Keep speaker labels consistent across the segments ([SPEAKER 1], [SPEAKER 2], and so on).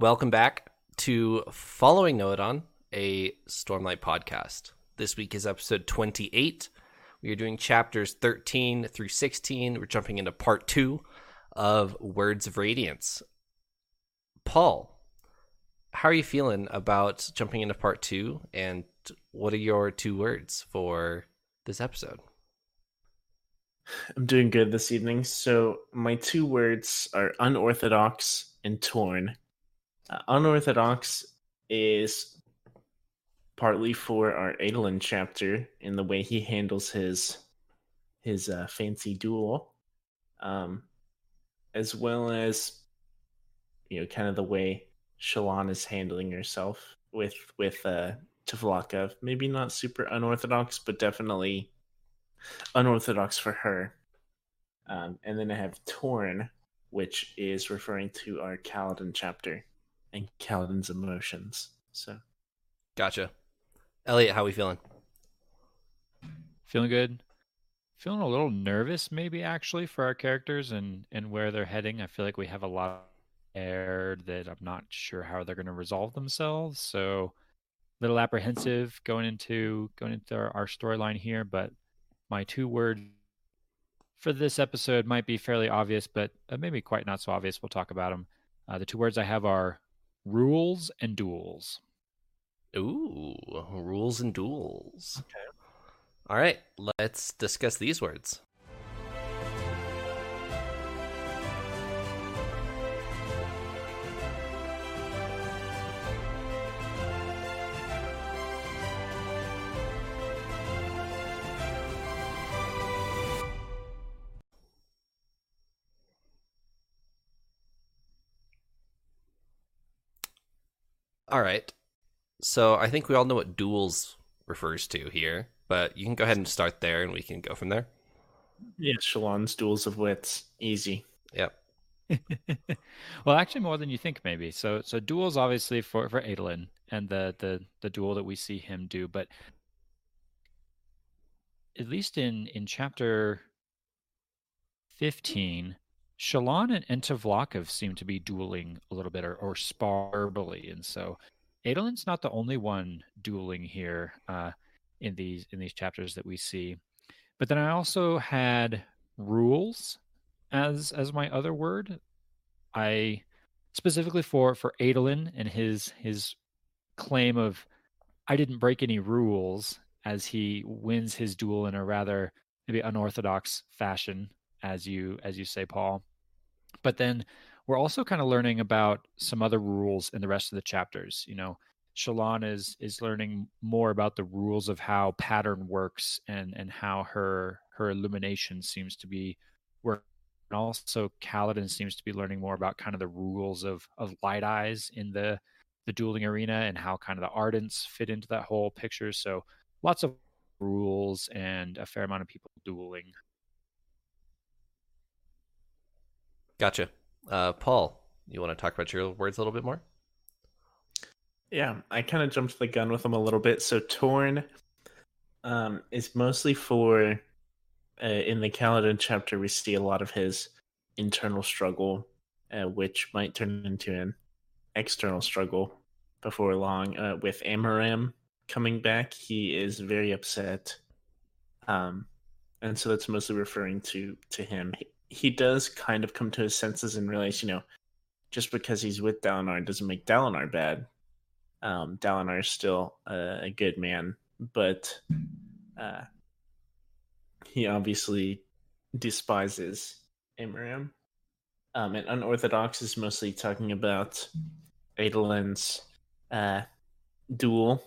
[SPEAKER 1] Welcome back to Following Nohadon, a Stormlight podcast. This week is episode 28. We are doing chapters 13 through 16. We're jumping into part two of Words of Radiance. Paul, how are you feeling about jumping into part two? And what are your two words for this episode?
[SPEAKER 2] I'm doing good this evening. So, my two words are unorthodox and torn. Unorthodox is partly for our Adolin chapter in the way he handles his his uh, fancy duel, um, as well as you know, kind of the way Shallan is handling herself with with uh, Tvlakv. Maybe not super unorthodox, but definitely unorthodox for her. Um, and then I have Torn, which is referring to our Kaladin chapter and Kaladin's emotions. So,
[SPEAKER 1] gotcha. Elliot, how are we feeling?
[SPEAKER 3] Feeling good. Feeling a little nervous, maybe actually, for our characters and and where they're heading. I feel like we have a lot aired that I'm not sure how they're going to resolve themselves. So, a little apprehensive going into going into our, our storyline here. But my two words for this episode might be fairly obvious, but uh, maybe quite not so obvious. We'll talk about them. Uh, the two words I have are rules and duels.
[SPEAKER 1] Ooh, rules and duels. Okay. All right, let's discuss these words. All right. So I think we all know what duels refers to here, but you can go ahead and start there and we can go from there.
[SPEAKER 2] Yeah, Shallan's duels of wits. Easy.
[SPEAKER 1] Yep.
[SPEAKER 3] well, actually more than you think maybe. So so duels obviously for for Adolin and the the the duel that we see him do, but at least in in chapter 15 Shallan and, and Tvlakv seem to be dueling a little bit or, or sparbly, and so Adolin's not the only one dueling here uh, in these in these chapters that we see. But then I also had rules as as my other word. I specifically for for Adolin and his his claim of I didn't break any rules as he wins his duel in a rather maybe unorthodox fashion as you as you say paul. But then we're also kind of learning about some other rules in the rest of the chapters you know? Shallan is is learning more about the rules of how pattern works and and how her her illumination seems to be working also Kaladin seems to be learning more about kind of the rules of of light eyes in the the dueling arena and how kind of the ardents fit into that whole picture. So lots of rules and a fair amount of people dueling
[SPEAKER 1] Gotcha. Uh, Paul, you want to talk about your words a little bit more?
[SPEAKER 2] Yeah, I kind of jumped the gun with them a little bit. So Torn um, is mostly for uh, in the Kaladin chapter. We see a lot of his internal struggle, uh, which might turn into an external struggle before long. Uh, with Amaram coming back, he is very upset, um, and so that's mostly referring to to him he does kind of come to his senses and realize, you know, just because he's with Dalinar doesn't make Dalinar bad. Um, Dalinar is still a, a good man, but uh, he obviously despises Amaram. Um, and Unorthodox is mostly talking about Adolin's uh, duel,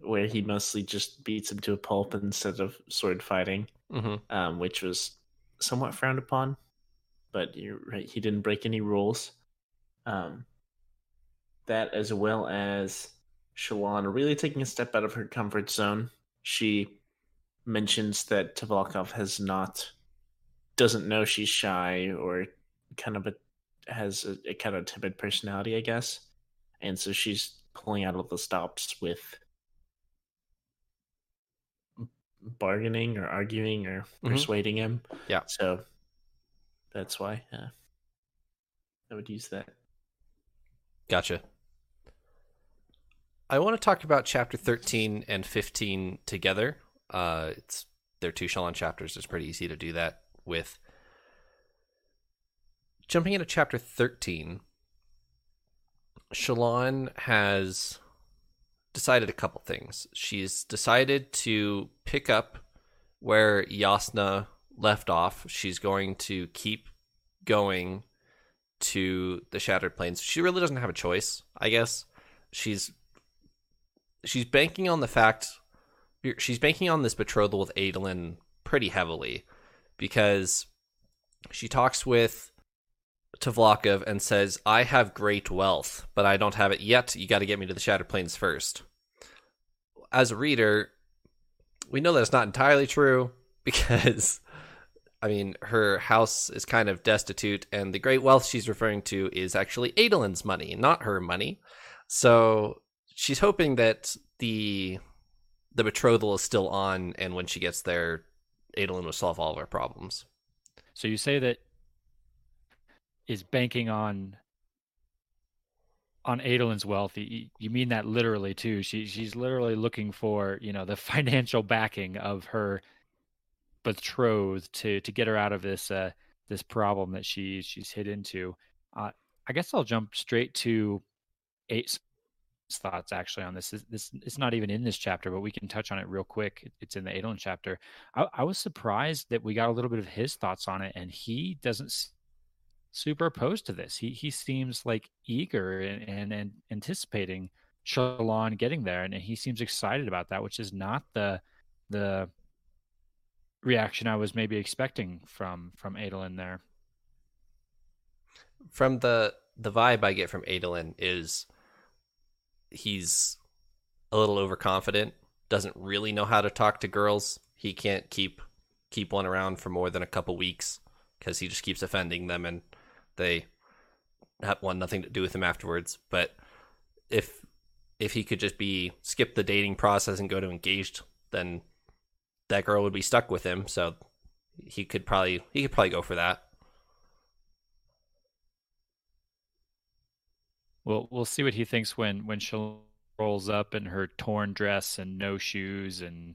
[SPEAKER 2] where he mostly just beats him to a pulp instead of sword fighting, mm-hmm. um, which was somewhat frowned upon, but you're right. He didn't break any rules. Um, that as well as Shallan really taking a step out of her comfort zone. She mentions that Tvlakv has not doesn't know she's shy or kind of a has a, a kind of timid personality, I guess, and so she's pulling out all the stops with bargaining or arguing or mm-hmm. persuading him.
[SPEAKER 1] Yeah.
[SPEAKER 2] So that's why uh, I would use that.
[SPEAKER 1] Gotcha. I want to talk about chapter 13 and 15 together. Uh, it's they're two Shallan chapters. It's pretty easy to do that with. Jumping into chapter 13, Shallan has decided a couple things. She's decided to pick up where Jasnah left off. She's going to keep going to the Shattered Plains. She really doesn't have a choice, I guess. She's she's banking on the fact she's banking on this betrothal with Adolin pretty heavily because she talks with Tvlakv and says, I have great wealth, but I don't have it yet. You got to get me to the Shattered Plains first. As a reader, we know that it's not entirely true because, I mean, her house is kind of destitute, and the great wealth she's referring to is actually Adolin's money, not her money. So she's hoping that the the betrothal is still on, and when she gets there, Adolin will solve all of her problems.
[SPEAKER 3] So you say that is banking on on Adolin's wealth. You, you mean that literally too? She she's literally looking for you know the financial backing of her betrothed to to get her out of this uh, this problem that she she's hit into. Uh, I guess I'll jump straight to eight thoughts actually on this. This, this it's not even in this chapter, but we can touch on it real quick. It's in the Adolin chapter. I, I was surprised that we got a little bit of his thoughts on it, and he doesn't super opposed to this. He he seems like eager and, and, and anticipating Shallan getting there, and he seems excited about that, which is not the the reaction I was maybe expecting from from Adolin there.
[SPEAKER 1] From the the vibe I get from Adolin is he's a little overconfident, doesn't really know how to talk to girls. He can't keep keep one around for more than a couple weeks because he just keeps offending them and they have want nothing to do with him afterwards. But if if he could just be skip the dating process and go to engaged, then that girl would be stuck with him. So he could probably he could probably go for that.
[SPEAKER 3] Well, we'll see what he thinks when when she rolls up in her torn dress and no shoes and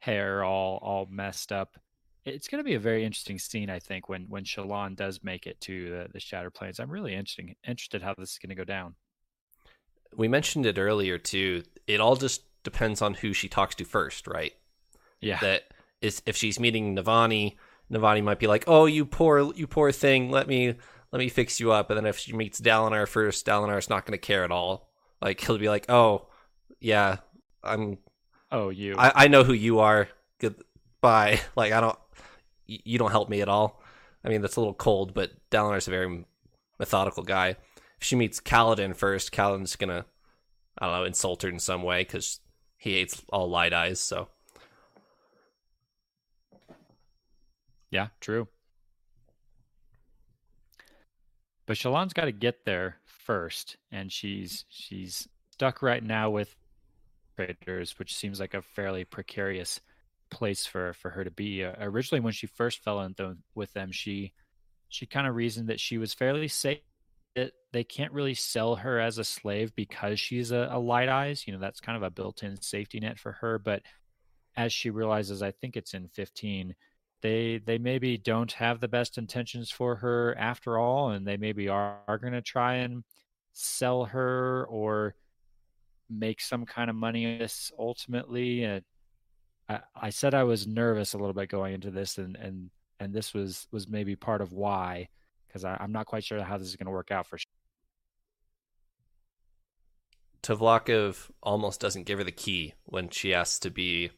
[SPEAKER 3] hair all all messed up it's going to be a very interesting scene, I think, when when Shallan does make it to the, the Shattered Plains. I'm really interesting interested how this is going to go down.
[SPEAKER 1] We mentioned it earlier too. It all just depends on who she talks to first, right?
[SPEAKER 3] Yeah.
[SPEAKER 1] That is if she's meeting Navani, Navani might be like, "Oh, you poor you poor thing. Let me let me fix you up." And then if she meets Dalinar first, Dalinar's not going to care at all. Like he'll be like, "Oh, yeah, I'm
[SPEAKER 3] Oh, you.
[SPEAKER 1] I, I know who you are. Goodbye. Like I don't you don't help me at all. I mean, that's a little cold, but Dalinar's a very methodical guy. If she meets Kaladin first, Kaladin's gonna, I don't know, insult her in some way because he hates all light eyes. So,
[SPEAKER 3] yeah, true. But Shallan's got to get there first, and she's she's stuck right now with traders, which seems like a fairly precarious place for for her to be. Uh, originally, when she first fell in th- with them, she she kind of reasoned that she was fairly safe. That they can't really sell her as a slave because she's a, a light eyes. You know, that's kind of a built-in safety net for her. But as she realizes, I think it's in fifteen, they they maybe don't have the best intentions for her after all, and they maybe are, are going to try and sell her or make some kind of money This ultimately. Uh, I, I said I was nervous a little bit going into this, and and and this was was maybe part of why, because I'm not quite sure how this is going to work out for.
[SPEAKER 1] Sure Tvlakv almost doesn't give her the key when she asks to be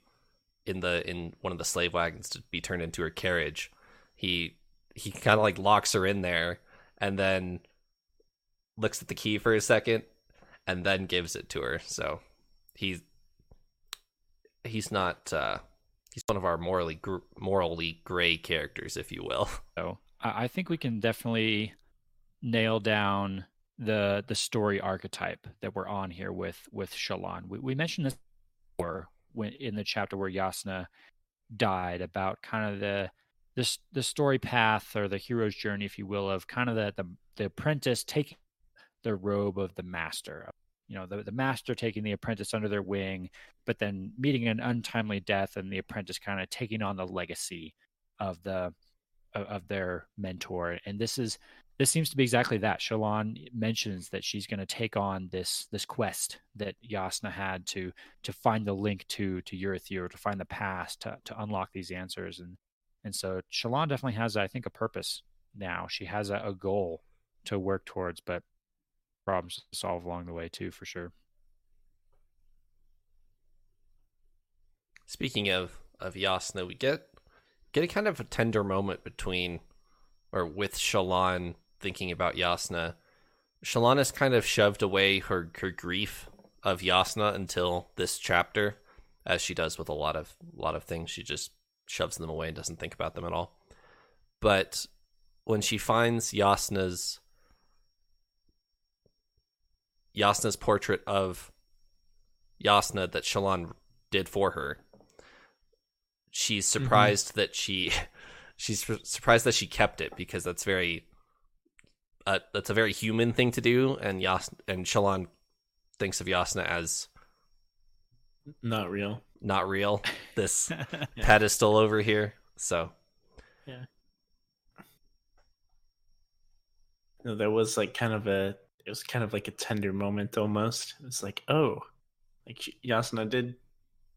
[SPEAKER 1] in the in one of the slave wagons to be turned into her carriage. He he kind of like locks her in there and then looks at the key for a second and then gives it to her. So he he's not uh he's one of our morally gr- morally gray characters if you will
[SPEAKER 3] so i think we can definitely nail down the the story archetype that we're on here with with Shallan. We, we mentioned this before when in the chapter where Yasna died about kind of the this the story path or the hero's journey, if you will, of kind of the the, the apprentice taking the robe of the master, you know the, the master taking the apprentice under their wing but then meeting an untimely death and the apprentice kind of taking on the legacy of the of, of their mentor. And this is this seems to be exactly that. Shallan mentions that she's going to take on this this quest that Yasna had to to find the link to to Urithiru, to find the past to, to unlock these answers. And and so Shallan definitely has i think a purpose now. She has a, a goal to work towards but problems to solve along the way too, for sure.
[SPEAKER 1] Speaking of of Jasnah, we get get a kind of a tender moment between or with Shallan thinking about Yasna, Shallan has kind of shoved away her her grief of Yasna until this chapter, as she does with a lot of a lot of things. She just shoves them away and doesn't think about them at all. But when she finds Yasna's Jasnah's portrait of Yasna that Shallan did for her. She's mm-hmm. surprised mm-hmm. that she she's surprised that she kept it because that's very uh, that's a very human thing to do and Yas and Shallan thinks of Yasna as
[SPEAKER 2] not real.
[SPEAKER 1] Not real. This yeah. pedestal over here. So
[SPEAKER 2] Yeah. No, there was like kind of a it was kind of like a tender moment almost. It was like, oh, like Yasna did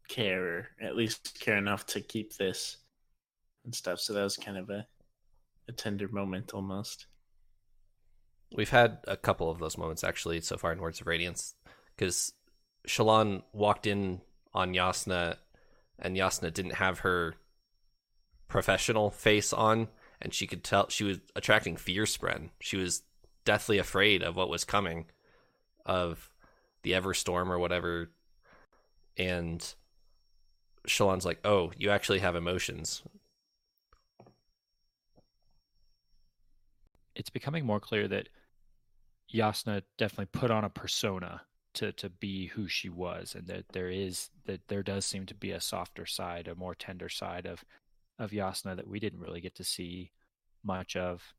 [SPEAKER 2] care, or at least care enough to keep this and stuff. So that was kind of a a tender moment almost.
[SPEAKER 1] We've had a couple of those moments actually so far in Words of Radiance, because Shallan walked in on Yasna, and Yasna didn't have her professional face on, and she could tell she was attracting fear spren. She was deathly afraid of what was coming, of the Everstorm or whatever. And Shallan's like, "Oh, you actually have emotions."
[SPEAKER 3] It's becoming more clear that Jasnah definitely put on a persona to to be who she was, and that there is that there does seem to be a softer side, a more tender side of of Jasnah that we didn't really get to see much of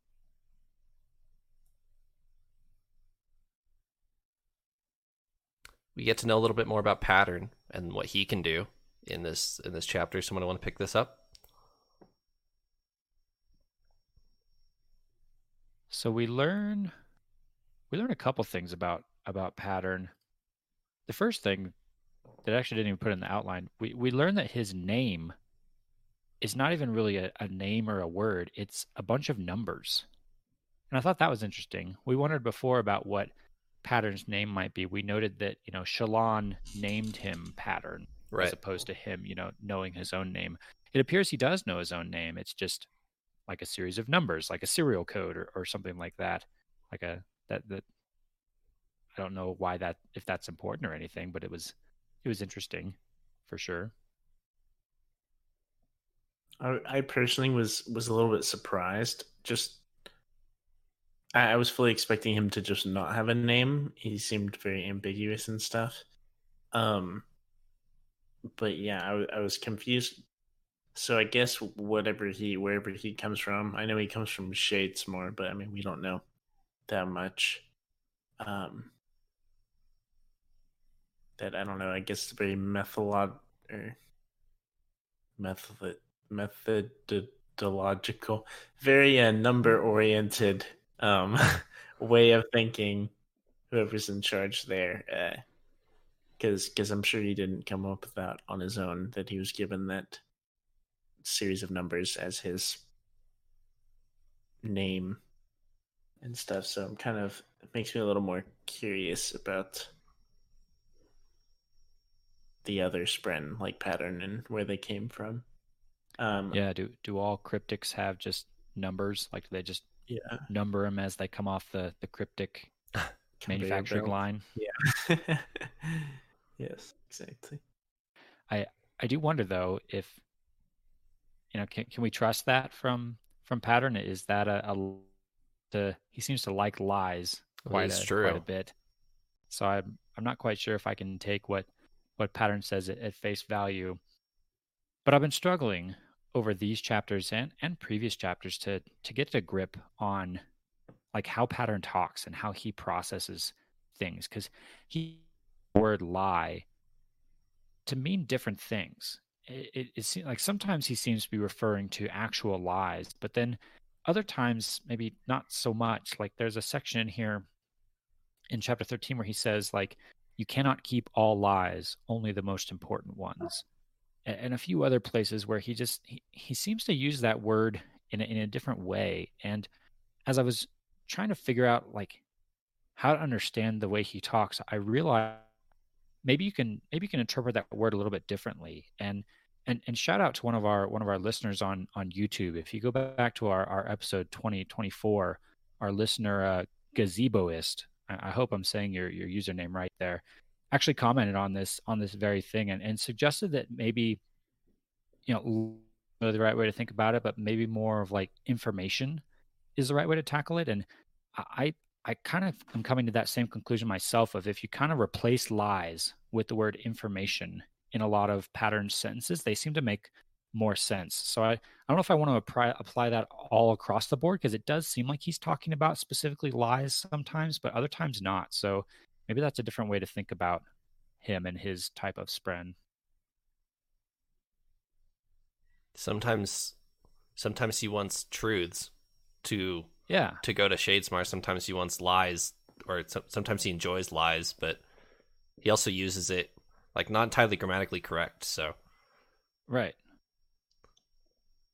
[SPEAKER 1] we get to know a little bit more about Pattern and what he can do in this in this chapter. Someone want to pick this up?
[SPEAKER 3] So we learn we learn a couple things about about Pattern. The first thing that I actually didn't even put in the outline, we we learn that his name is not even really a, a name or a word. It's a bunch of numbers. And I thought that was interesting. We wondered before about what Pattern's name might be. We noted that you know Shallan named him Pattern right. as opposed to him, you know, knowing his own name. It appears he does know his own name. It's just like a series of numbers, like a serial code or, or something like that. Like a that that I don't know why that if that's important or anything, but it was it was interesting for sure.
[SPEAKER 2] I, I personally was was a little bit surprised just I, I was fully expecting him to just not have a name. He seemed very ambiguous and stuff. Um, but yeah, I, I was confused. So I guess whatever he, wherever he comes from, I know he comes from Shadesmar, but I mean we don't know that much. Um, that I don't know. I guess very methodolog or method methodological, very uh, number oriented um, way of thinking whoever's in charge there because uh, because i'm sure he didn't come up with that on his own that he was given that series of numbers as his name and stuff so i'm kind of it makes me a little more curious about the other spren like pattern and where they came from.
[SPEAKER 3] Um yeah do do all cryptics have just numbers? Like do they just
[SPEAKER 2] yeah.
[SPEAKER 3] number them as they come off the the cryptic manufacturing line?
[SPEAKER 2] Yeah. Yes exactly.
[SPEAKER 3] I i do wonder though if you know can, can we trust that from from pattern? Is that a, a the he seems to like lies quite, a, quite a bit. So i'm i'm not quite sure if i can take what what pattern says at, at face value. But i've been struggling over these chapters and and previous chapters to to get a grip on like how pattern talks and how he processes things. Because he word lie to mean different things. It, it, it seems like sometimes he seems to be referring to actual lies, but then other times maybe not so much. Like there's a section in here in chapter 13 where he says like you cannot keep all lies, only the most important ones. And, and a few other places where he just he, he seems to use that word in a, in a different way. And as I was trying to figure out like how to understand the way he talks, I realized maybe you can maybe you can interpret that word a little bit differently. And and and shout out to one of our one of our listeners on on YouTube. If you go back to our our episode twenty twenty four, our listener uh, Gazeboist, I, I hope I'm saying your your username right there, actually commented on this on this very thing and, and suggested that maybe you know the right way to think about it, but maybe more of like information is the right way to tackle it. And I I kind of am coming to that same conclusion myself of if you kind of replace lies with the word information in a lot of pattern sentences, they seem to make more sense. So I, I don't know if I want to apply, apply that all across the board because it does seem like he's talking about specifically lies sometimes, but other times not. So maybe that's a different way to think about him and his type of spren.
[SPEAKER 1] Sometimes, sometimes he wants truths to
[SPEAKER 3] yeah
[SPEAKER 1] to go to Shadesmar. Sometimes he wants lies, or sometimes he enjoys lies, but he also uses it like not entirely grammatically correct. So,
[SPEAKER 3] right,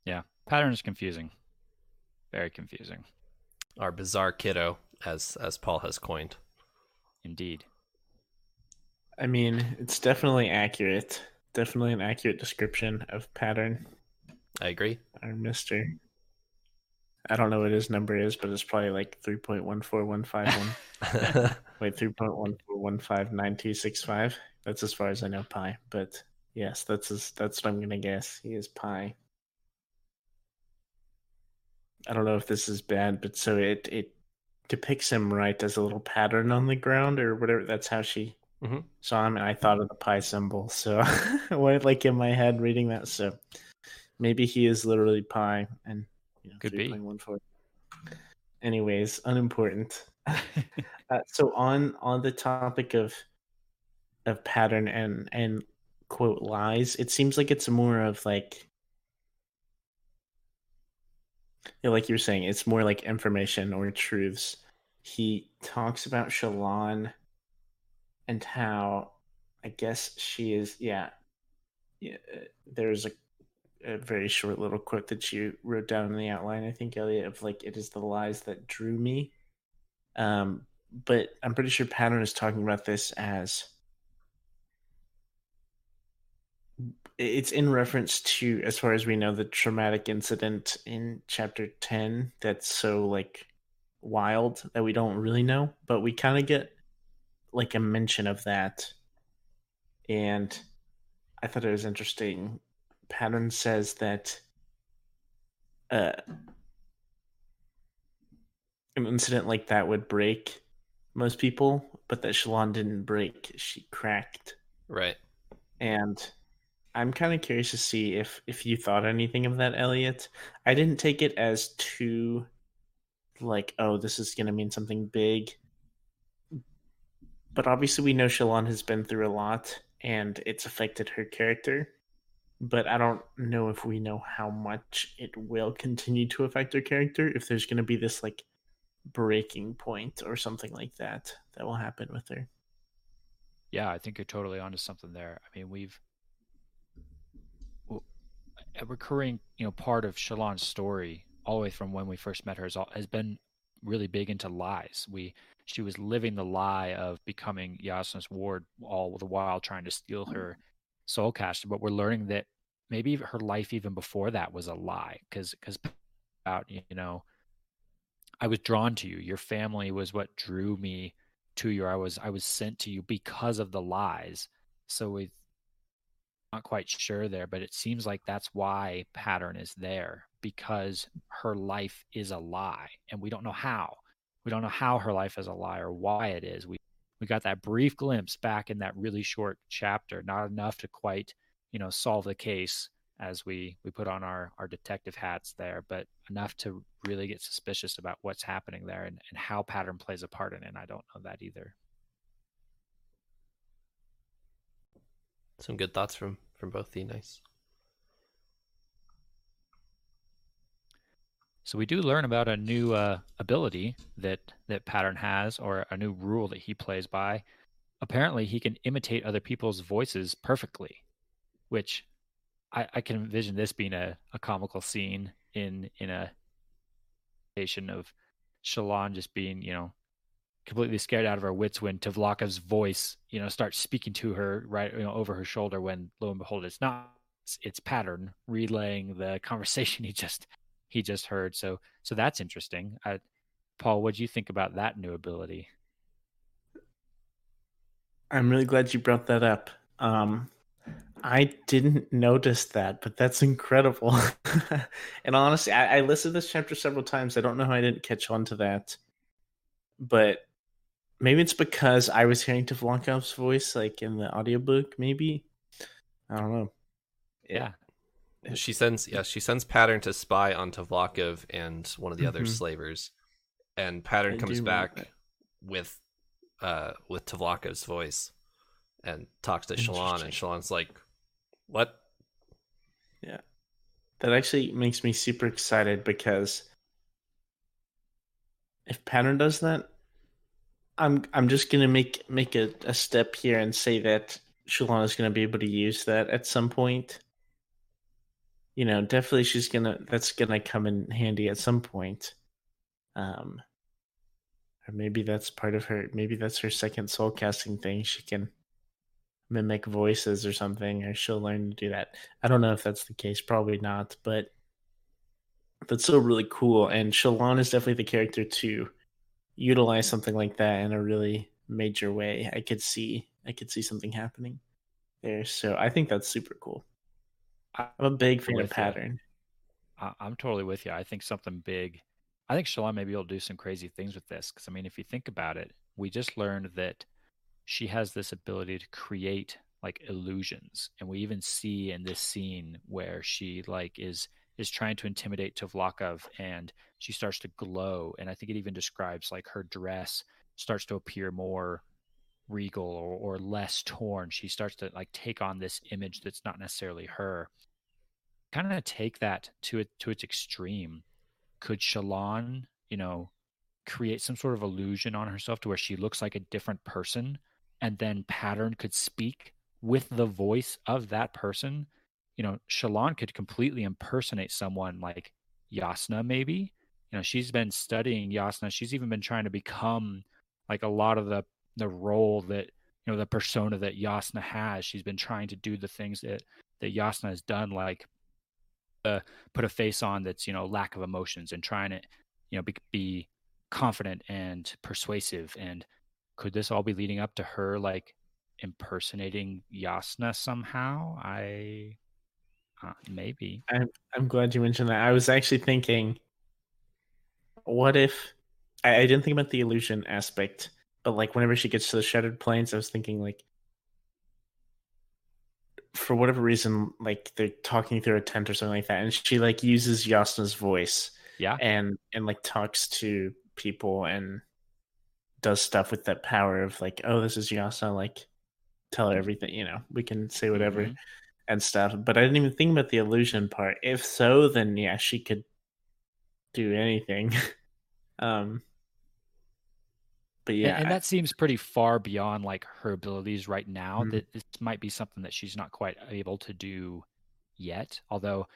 [SPEAKER 3] yeah, pattern is confusing, very confusing.
[SPEAKER 1] Our bizarre kiddo, as as Paul has coined.
[SPEAKER 3] Indeed.
[SPEAKER 2] I mean, it's definitely accurate. Definitely an accurate description of pattern.
[SPEAKER 1] I agree.
[SPEAKER 2] Our Mister. I don't know what his number is, but it's probably like 3.14151. Wait, 3.141599265. That's as far as I know pi. But yes, that's his, that's what I'm going to guess. He is pi. I don't know if this is bad, but so it it depicts him right as a little pattern on the ground or whatever. That's how she mm-hmm. saw him, and I thought of the pi symbol. So I went like in my head reading that. So maybe he is literally pi, and
[SPEAKER 3] you know, Could be.
[SPEAKER 2] Anyways, unimportant. uh, so on on the topic of of pattern and and quote lies, it seems like it's more of like yeah, like you were saying, it's more like information or truths. He talks about Shallan and how I guess she is yeah, yeah there's a a very short little quote that you wrote down in the outline, I think, Elliot, of like, it is the lies that drew me. Um, but I'm pretty sure Pattern is talking about this as it's in reference to, as far as we know, the traumatic incident in chapter 10 that's so like wild that we don't really know, but we kind of get like a mention of that. And I thought it was interesting pattern says that uh, an incident like that would break most people, but that Shallan didn't break; she cracked.
[SPEAKER 1] Right.
[SPEAKER 2] And I'm kind of curious to see if if you thought anything of that, Elliot. I didn't take it as too like, oh, this is going to mean something big. But obviously, we know Shallan has been through a lot, and it's affected her character but I don't know if we know how much it will continue to affect her character. If there's going to be this like breaking point or something like that that will happen with her.
[SPEAKER 3] Yeah, I think you're totally onto something there. I mean, we've a recurring, you know, part of Shallan's story all the way from when we first met her has, has been really big into lies. We she was living the lie of becoming Yasna's ward all the while trying to steal her soul soulcaster, but we're learning that maybe her life even before that was a lie because because about you know I was drawn to you. Your family was what drew me to you. I was I was sent to you because of the lies. So we not quite sure there, but it seems like that's why pattern is there because her life is a lie and we don't know how. We don't know how her life is a lie or why it is. We we got that brief glimpse back in that really short chapter, not enough to quite, you know, solve the case as we we put on our our detective hats there, but enough to really get suspicious about what's happening there and, and how pattern plays a part in it. And I don't know that either.
[SPEAKER 1] Some good thoughts from from both the nice.
[SPEAKER 3] So we do learn about a new uh, ability that that Pattern has, or a new rule that he plays by. Apparently, he can imitate other people's voices perfectly, which I, I can envision this being a, a comical scene in in a station of Shallan just being, you know, completely scared out of her wits when Tvlakv's voice, you know, starts speaking to her right, you know, over her shoulder. When lo and behold, it's not. It's, it's pattern relaying the conversation he just he just heard. So so that's interesting. Paul, what do you think about that new ability?
[SPEAKER 2] I'm really glad you brought that up. Um, I didn't notice that, but that's incredible. and honestly, I, I, listened to this chapter several times. I don't know how I didn't catch on to that, but maybe it's because I was hearing Tvlonkov's voice like in the audiobook. Maybe I don't know.
[SPEAKER 3] Yeah,
[SPEAKER 1] she sends yeah she sends pattern to spy on Tvlakov and one of the mm-hmm. other slavers, and pattern I comes back with uh with Tvlakov's voice and talks to Shallan and Shallan's like, "What?"
[SPEAKER 2] Yeah, that actually makes me super excited because if pattern does that, I'm I'm just gonna make make a, a step here and say that Shallan is gonna be able to use that at some point you know, definitely she's gonna that's gonna come in handy at some point. Um or maybe that's part of her maybe that's her second soul casting thing. She can mimic voices or something, or she'll learn to do that. I don't know if that's the case, probably not, but that's still really cool. And Shallan is definitely the character to utilize something like that in a really major way. I could see I could see something happening there. So I think that's super cool. I'm a big fan of pattern.
[SPEAKER 3] I, am totally with you. I think something big. I think Shallan may be able to do some crazy things with this. Because I mean, if you think about it, we just learned that she has this ability to create like illusions, and we even see in this scene where she like is is trying to intimidate Tvlakov, and she starts to glow. And I think it even describes like her dress starts to appear more regal or, or less torn. She starts to like take on this image that's not necessarily her. Kind of take that to it to its extreme. Could Shallan, you know, create some sort of illusion on herself to where she looks like a different person, and then Pattern could speak with the voice of that person? You know, Shallan could completely impersonate someone like Yasna, maybe. You know, she's been studying Yasna. She's even been trying to become like a lot of the the role that you know the persona that Yasna has. She's been trying to do the things that that Jasnah has done, like uh, put a face on that's you know lack of emotions and trying to you know be, be confident and persuasive. And could this all be leading up to her like impersonating Yasna somehow? I uh, maybe.
[SPEAKER 2] I'm I'm glad you mentioned that. I was actually thinking, what if I, I didn't think about the illusion aspect but like whenever she gets to the shattered plains, I was thinking like for whatever reason, like they're talking through a tent or something like that, and she like uses Jasnah's voice,
[SPEAKER 3] yeah,
[SPEAKER 2] and and like talks to people and does stuff with that power of like, oh, this is Jasnah, like tell her everything, you know, we can say whatever mm-hmm. And stuff. But I didn't even think about the illusion part. If so, then yeah, she could do anything. um but yeah,
[SPEAKER 3] and, and, that seems pretty far beyond like her abilities right now. Mm-hmm. That this might be something that she's not quite able to do yet. Although,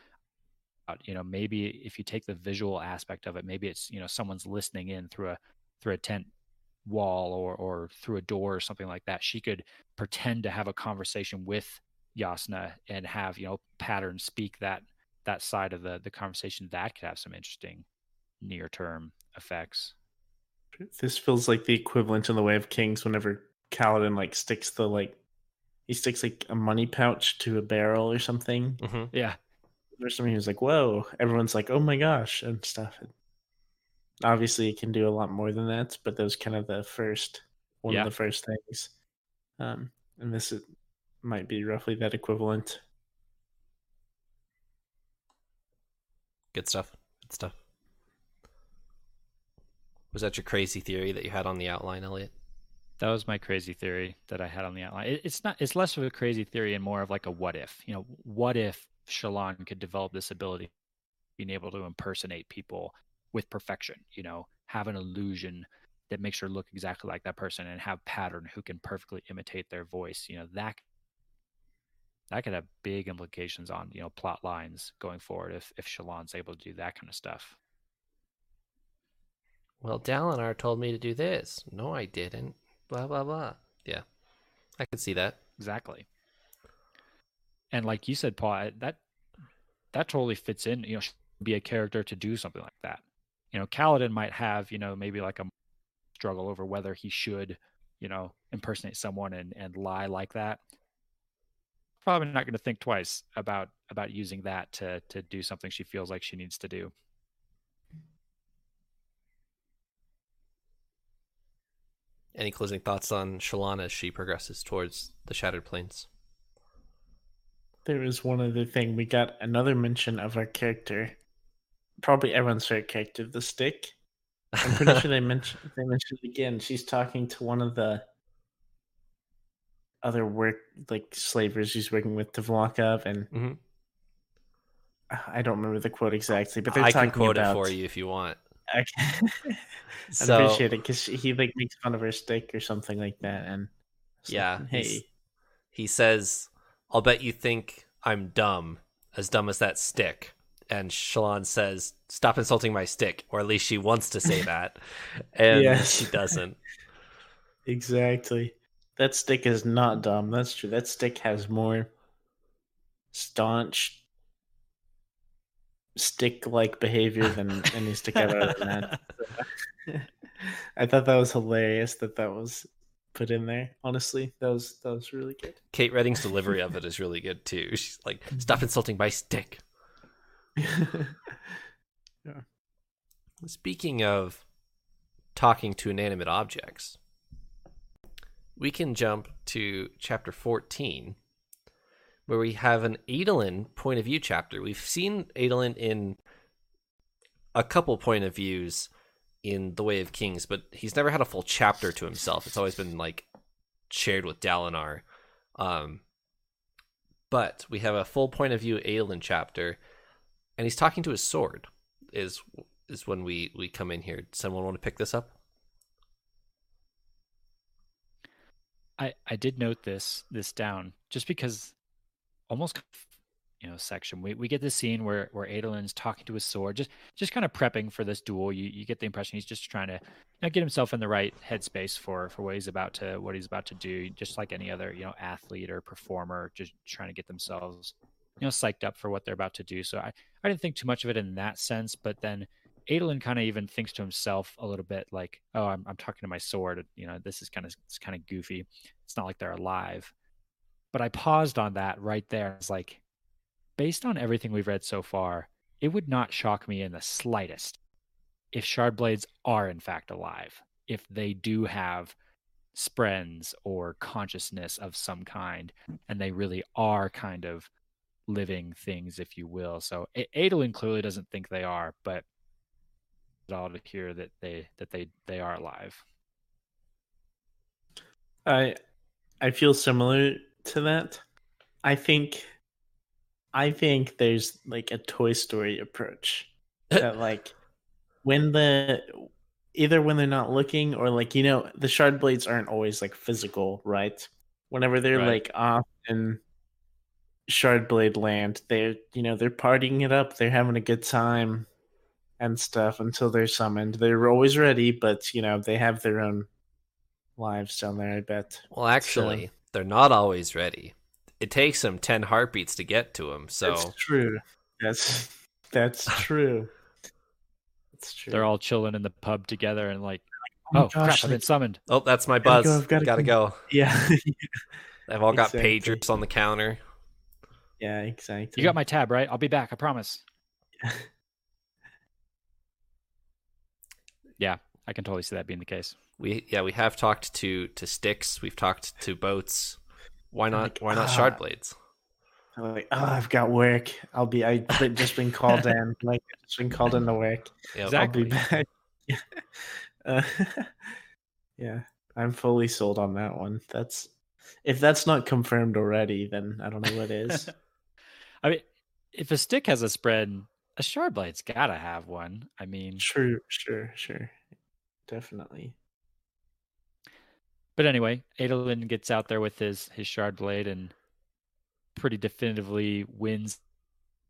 [SPEAKER 3] uh, you know, maybe if you take the visual aspect of it, maybe it's you know someone's listening in through a through a tent wall or or through a door or something like that. She could pretend to have a conversation with Jasnah and have you know patterns speak that that side of the the conversation. That could have some interesting near term effects
[SPEAKER 2] this feels like the equivalent in the way of kings whenever Kaladin like sticks the like he sticks like a money pouch to a barrel or something.
[SPEAKER 3] Mm-hmm. Yeah.
[SPEAKER 2] There's something who's like, whoa, everyone's like, oh my gosh, and stuff. And obviously, it can do a lot more than that, but that was kind of the first one yeah. of the first things. Um, and this is, might be roughly that equivalent.
[SPEAKER 1] Good stuff. Good stuff. Was that your crazy theory that you had on the outline, Elliot?
[SPEAKER 3] That was my crazy theory that I had on the outline. It, it's not. It's less of a crazy theory and more of like a what if. You know, what if Shallan could develop this ability, being able to impersonate people with perfection. You know, have an illusion that makes her look exactly like that person, and have pattern who can perfectly imitate their voice. You know, that that could have big implications on you know plot lines going forward if if Shallan's able to do that kind of stuff.
[SPEAKER 1] Well, Dalinar told me to do this. No, I didn't. Blah blah blah. Yeah, I could see that.
[SPEAKER 3] Exactly. And like you said, Paul, that that totally fits in. You know, be a character to do something like that. You know, Kaladin might have you know maybe like a struggle over whether he should you know impersonate someone and and lie like that. Probably not going to think twice about about using that to to do something she feels like she needs to do.
[SPEAKER 1] Any closing thoughts on Shalana as she progresses towards the Shattered Plains?
[SPEAKER 2] There is one other thing. We got another mention of our character. Probably everyone's favorite character, the stick. I'm pretty sure they mentioned they mentioned it again. She's talking to one of the other work like slavers she's working with to Vlokov and
[SPEAKER 1] mm-hmm.
[SPEAKER 2] I don't remember the quote exactly, but they're
[SPEAKER 1] I
[SPEAKER 2] talking
[SPEAKER 1] can quote
[SPEAKER 2] about,
[SPEAKER 1] it for you if you want.
[SPEAKER 2] I
[SPEAKER 1] So
[SPEAKER 2] appreciate it because he like makes fun of her stick or something like that, and like,
[SPEAKER 1] Yeah, he's-
[SPEAKER 2] hey,
[SPEAKER 1] he says, "I'll bet you think I'm dumb, as dumb as that stick." And Shallan says, "Stop insulting my stick," or at least she wants to say that, and
[SPEAKER 2] Yes.
[SPEAKER 1] she doesn't.
[SPEAKER 2] exactly. That stick is not dumb. That's true. That stick has more staunch stick-like behavior than any stick I've ever met. I thought that was hilarious that that was put in there. Honestly, that was that was really good.
[SPEAKER 1] Kate Reading's delivery of it is really good too. She's like, "Stop insulting my stick." yeah. Speaking of talking to inanimate objects, we can jump to chapter 14, where we have an Adolin point of view chapter. We've seen Adolin in a couple point of views in The Way of Kings, but he's never had a full chapter to himself. It's always been like shared with Dalinar. Um, but we have a full point of view Adolin chapter, and he's talking to his sword. Is is when we we come in here. Someone want to pick this up?
[SPEAKER 3] I I did note this this down just because almost you know section we, we get this scene where where Adolin's talking to his sword just just kind of prepping for this duel. You you get the impression he's just trying to you know, get himself in the right headspace for for what he's about to what he's about to do just like any other you know athlete or performer just trying to get themselves you know psyched up for what they're about to do. So I I didn't think too much of it in that sense but then Adolin kind of even thinks to himself a little bit like, "Oh, I'm I'm talking to my sword. You know, this is kind of it's kind of goofy. It's not like they're alive." But I paused on that right there. It's like, based on everything we've read so far, it would not shock me in the slightest if Shardblades are in fact alive. If they do have sprens or consciousness of some kind, and they really are kind of living things, if you will. So Adolin clearly doesn't think they are, but it all to hear that they that they they are alive.
[SPEAKER 2] I I feel similar to that. I think I think there's like a Toy Story approach that like when the either when they're not looking or like you know the shard blades aren't always like physical, right? Whenever they're
[SPEAKER 1] Right.
[SPEAKER 2] like off in shard blade land, they're you know they're partying it up, they're having a good time and stuff until they're summoned. They're always ready, but you know they have their own lives down there. I bet.
[SPEAKER 1] Well, actually, they're not always ready. It takes them ten heartbeats to get to them. So
[SPEAKER 2] That's true. That's that's true. That's true.
[SPEAKER 3] They're all chilling in the pub together and like, oh
[SPEAKER 2] my
[SPEAKER 3] oh, crap,
[SPEAKER 2] gosh,
[SPEAKER 3] I've been summoned.
[SPEAKER 1] Oh, that's my
[SPEAKER 2] Gotta
[SPEAKER 1] buzz.
[SPEAKER 2] go, I've gotta
[SPEAKER 1] gotta
[SPEAKER 2] go.
[SPEAKER 1] go.
[SPEAKER 2] yeah,
[SPEAKER 1] They've all got
[SPEAKER 2] Exactly.
[SPEAKER 1] pagers on the counter.
[SPEAKER 2] yeah, exactly.
[SPEAKER 3] You got my tab, right? I'll be back. I promise. Yeah, I can totally see that being the case.
[SPEAKER 1] We yeah, we have talked to to sticks. We've talked to boats. Why not?
[SPEAKER 2] Like,
[SPEAKER 1] why not
[SPEAKER 2] ah.
[SPEAKER 1] shard blades?
[SPEAKER 2] I'm like, oh, I've got work. I'll be. I've just been called in. Like, I've just been called in to work.
[SPEAKER 1] Yep.
[SPEAKER 3] Exactly.
[SPEAKER 2] I'll be back. uh, yeah. I'm fully sold on that one. That's if that's not confirmed already, then I don't know what is.
[SPEAKER 3] I mean, if a stick has a spread, a shard blade's gotta have one. I mean,
[SPEAKER 2] sure, sure, sure, definitely.
[SPEAKER 3] But anyway, Adolin gets out there with his his shard blade and pretty definitively wins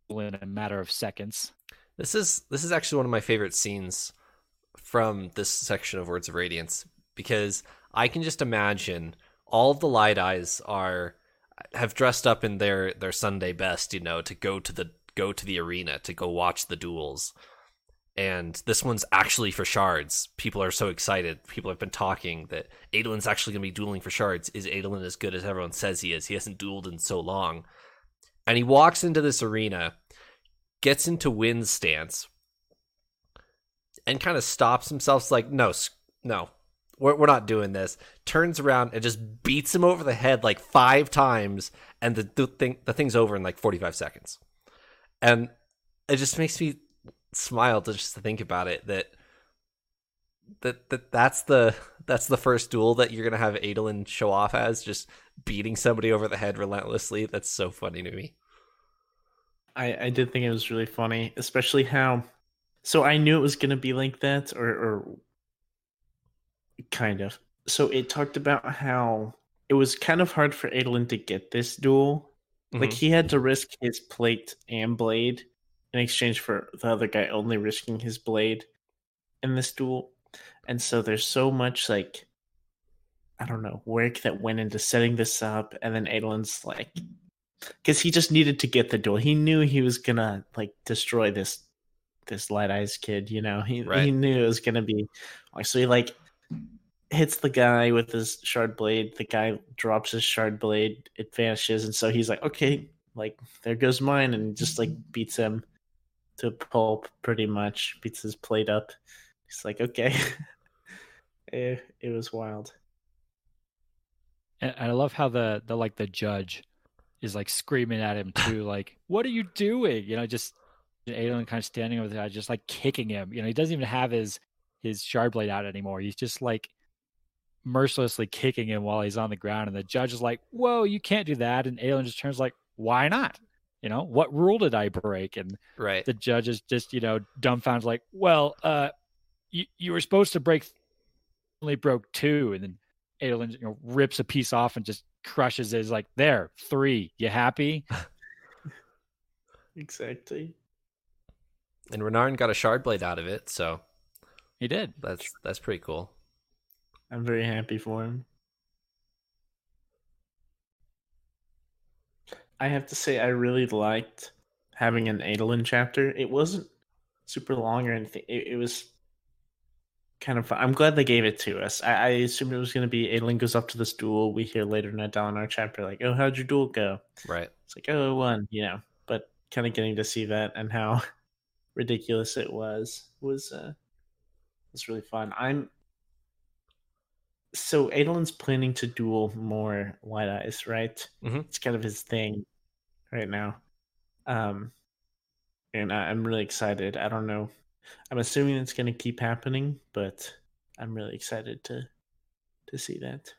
[SPEAKER 3] in a matter of seconds.
[SPEAKER 1] This is this is actually one of my favorite scenes from this section of Words of Radiance because I can just imagine all of the light eyes are have dressed up in their their Sunday best, you know, to go to the go to the arena to go watch the duels. And this one's actually for shards. People are so excited. People have been talking that Adolin's actually going to be dueling for shards. Is Adolin as good as everyone says he is? He hasn't dueled in so long. And he walks into this arena, gets into Windstance, and kind of stops himself. like, no, no, we're, we're not doing this. Turns around and just beats him over the head like five times, and the, the thing the thing's over in like forty five seconds. And it just makes me smile to just to think about it that that that that's the that's the first duel that you're gonna have Adolin show off as just beating somebody over the head relentlessly. That's so funny to me.
[SPEAKER 2] I I did think it was really funny, especially how. So I knew it was gonna be like that, or or Kind of. So it talked about how it was kind of hard for Adolin to get this duel. Mm-hmm. Like he had to risk his plate and blade in exchange for the other guy only risking his blade in this duel. And so there's so much like I don't know, work that went into setting this up and then Adolin's like because he just needed to get the duel. He knew he was gonna like destroy this this light eyes kid, you know. He right. he knew it was gonna be so he like hits the guy with his shard blade. The guy drops his shard blade. It vanishes, and so he's like, "Okay, like there goes mine," and just like mm-hmm. beats him to pulp. Pretty much beats his plate up. He's like, "Okay." it, eh, it was wild.
[SPEAKER 3] And I love how the the like the judge is like screaming at him too, like, "What are you doing?" You know, just Adolin kind of standing over there, just like kicking him. You know, he doesn't even have his his shard blade out anymore. He's just like mercilessly kicking him while he's on the ground. And the judge is like, Whoa, you can't do that. And Adolin just turns like, Why not? You know, what rule did I break? And
[SPEAKER 1] right.
[SPEAKER 3] the judge is just, you know, dumbfounded, like, Well, uh, you, you were supposed to break, only broke two. And then Adolin, you know, rips a piece off and just crushes it. He's like, There, three. You happy?
[SPEAKER 2] exactly.
[SPEAKER 1] And Renarin got a shard blade out of it, so
[SPEAKER 3] he did.
[SPEAKER 1] That's that's pretty cool.
[SPEAKER 2] I'm very happy for him. I have to say, I really liked having an Adolin chapter. It wasn't super long or anything. It, it was kind of fun. I'm glad they gave it to us. I, I assumed it was going to be Adolin goes up to this duel. We hear later in our chapter, like, oh, how'd your duel go?
[SPEAKER 1] Right.
[SPEAKER 2] It's like, oh, one, you know. But kind of getting to see that and how ridiculous it was was uh was really fun. I'm so Adolin's planning to duel more light eyes, right?
[SPEAKER 1] Mm-hmm.
[SPEAKER 2] It's kind of his thing right now. Um, and I, I'm really excited. I don't know. I'm assuming it's going to keep happening, but I'm really excited to to see that.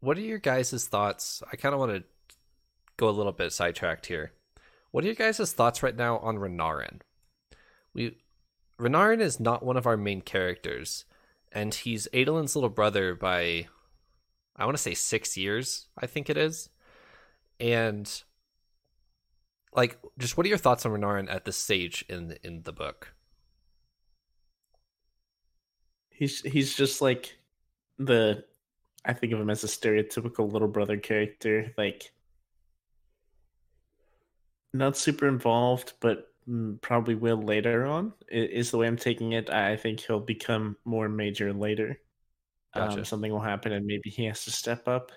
[SPEAKER 1] What are your guys' thoughts? I kind of want to go a little bit sidetracked here. What are your guys' thoughts right now on Renarin? We Renarin is not one of our main characters, and he's Adolin's little brother by I want to say six years, I think it is. And like, just what are your thoughts on Renarin at this stage in in the book?
[SPEAKER 2] He's he's just like the I think of him as a stereotypical little brother character, like not super involved, but probably will later on is the way i'm taking it. I think he'll become more major later. Um, gotcha. um, something will happen and maybe he has to step up.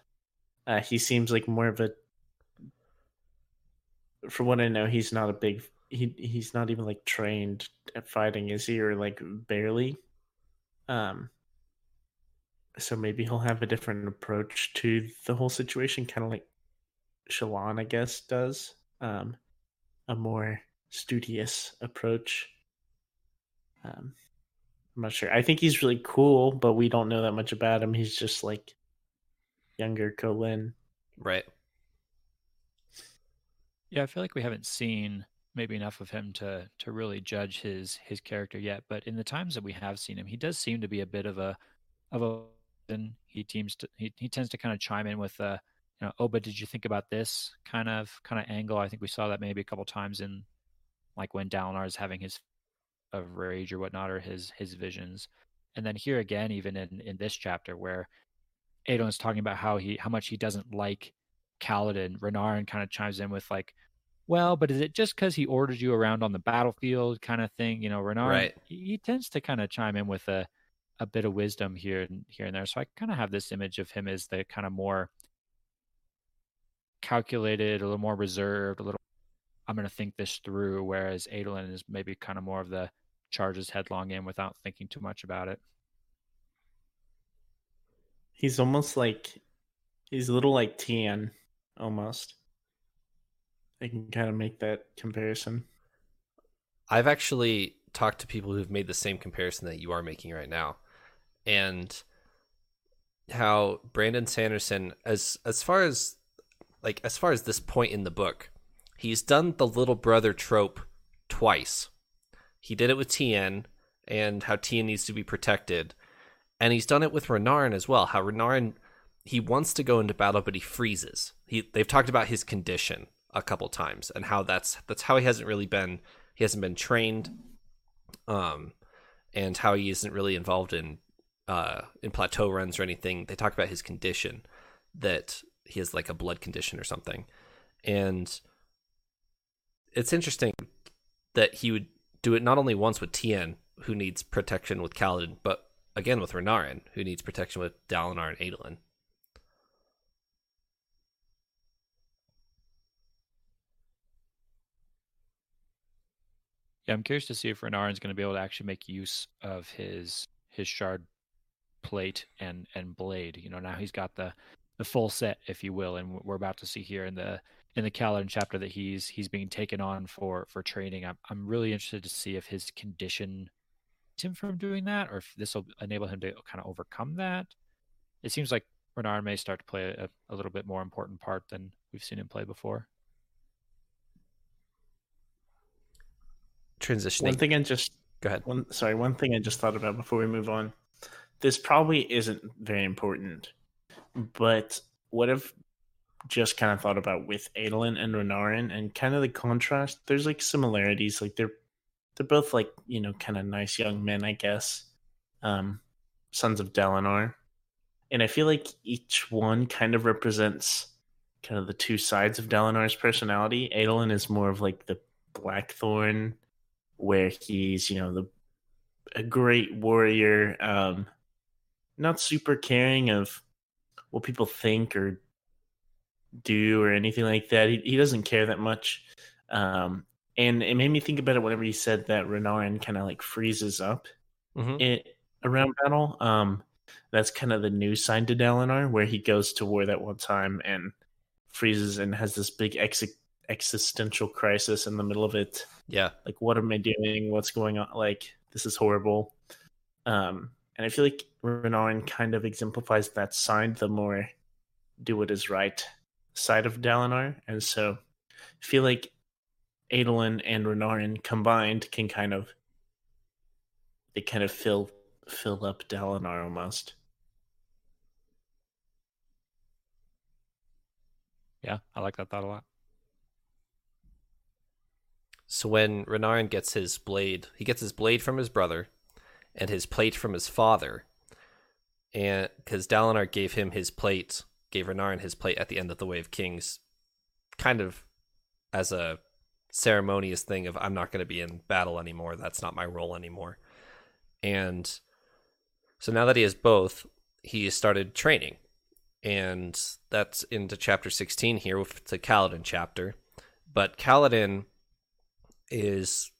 [SPEAKER 2] Uh, he seems like more of a from what i know he's not a big he he's not even like trained at fighting is he? Or like barely. Um so maybe he'll have a different approach to the whole situation kind of like Shallan, i guess does. Um a more studious approach. Um, I'm not sure. I think he's really cool, but we don't know that much about him. He's just like younger Kholin.
[SPEAKER 1] Right.
[SPEAKER 3] Yeah, I feel like we haven't seen maybe enough of him to to really judge his his character yet. But in the times that we have seen him, he does seem to be a bit of a of a he teams to he, he tends to kind of chime in with uh you know oh but did you think about this kind of kind of angle i think we saw that maybe a couple times in like when Dalinar is having his of rage or whatnot or his his visions and then here again even in in this chapter where Adolin is talking about how he how much he doesn't like Kaladin Renarin kind of chimes in with like well, but is it just because he ordered you around on the battlefield kind of thing? You know, Renarin,
[SPEAKER 1] right.
[SPEAKER 3] he, he, tends to kind of chime in with a, a bit of wisdom here and here and there. So I kind of have this image of him as the kind of more calculated, a little more reserved, a little. I'm going to think this through, whereas Adolin is maybe kind of more of the charges headlong in without thinking too much about it.
[SPEAKER 2] He's almost like he's a little like Tien, almost. I can kind of make that comparison.
[SPEAKER 1] I've actually talked to people who've made the same comparison that you are making right now, and how Brandon Sanderson, as as far as like as far as this point in the book, he's done the little brother trope twice. He did it with Tien and how Tien needs to be protected, and he's done it with Renarin as well. How Renarin he wants to go into battle, but he freezes. He they've talked about his condition a couple times and how that's that's how he hasn't really been he hasn't been trained um and how he isn't really involved in uh in plateau runs or anything they talk about his condition that he has like a blood condition or something and it's interesting that he would do it not only once with Tien who needs protection with Kaladin but again with Renarin who needs protection with Dalinar and Adolin
[SPEAKER 3] Yeah, I'm curious to see if Renarin's going to be able to actually make use of his his shard plate and and blade. You know, now he's got the the full set, if you will, and we're about to see here in the in the Kaladin chapter that he's he's being taken on for for training. I'm I'm really interested to see if his condition him from doing that, or if this will enable him to kind of overcome that. It seems like Renarin may start to play a, a little bit more important part than we've seen him play before.
[SPEAKER 1] transitioning.
[SPEAKER 2] One thing I just
[SPEAKER 1] go ahead.
[SPEAKER 2] One sorry, one thing I just thought about before we move on. This probably isn't very important, but what if just kind of thought about with Adolin and Renarin and kind of the contrast. There's like similarities, like they're they're both like you know kind of nice young men, I guess, um, sons of Dalinar, and I feel like each one kind of represents kind of the two sides of Dalinar's personality. Adolin is more of like the Blackthorn where he's you know the a great warrior, um, not super caring of what people think or do or anything like that. He, he doesn't care that much. Um, and it made me think about it whenever he said that Renarin kind of like freezes up mm-hmm. it around battle. Um, that's kind of the new sign to Dalinar, where he goes to war that one time and freezes and has this big ex- existential crisis in the middle of it.
[SPEAKER 1] Yeah.
[SPEAKER 2] Like, what am I doing? What's going on? Like, this is horrible. Um, and I feel like Renarin kind of exemplifies that sign. the more do what is right side of Dalinar. And so I feel like Adolin and Renarin combined can kind of they kind of fill fill up Dalinar almost.
[SPEAKER 3] Yeah, I like that thought a lot.
[SPEAKER 1] So when Renarin gets his blade, he gets his blade from his brother and his plate from his father. And because Dalinar gave him his plate, gave Renarin his plate at the end of the Way of Kings, kind of as a ceremonious thing of I'm not going to be in battle anymore. That's not my role anymore. And so now that he has both, he started training. And that's into chapter 16 here with the Kaladin chapter. But Kaladin is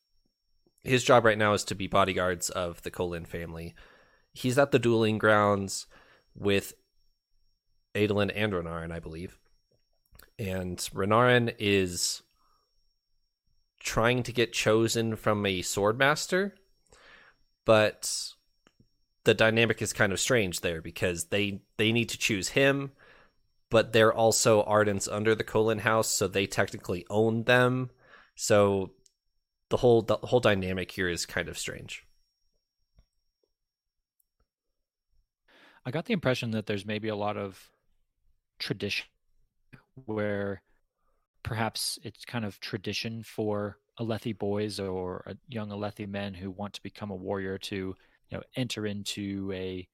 [SPEAKER 1] his job right now is to be bodyguards of the Kholin family. He's at the dueling grounds with Adolin and Renarin, I believe. And Renarin is trying to get chosen from a swordmaster, but the dynamic is kind of strange there because they they need to choose him, but they're also Ardents under the Kholin house, so they technically own them. So the whole the whole dynamic here is kind of strange.
[SPEAKER 3] I got the impression that there's maybe a lot of tradition where perhaps it's kind of tradition for Alethi boys or uh, young Alethi men who want to become a warrior to, you know, enter into a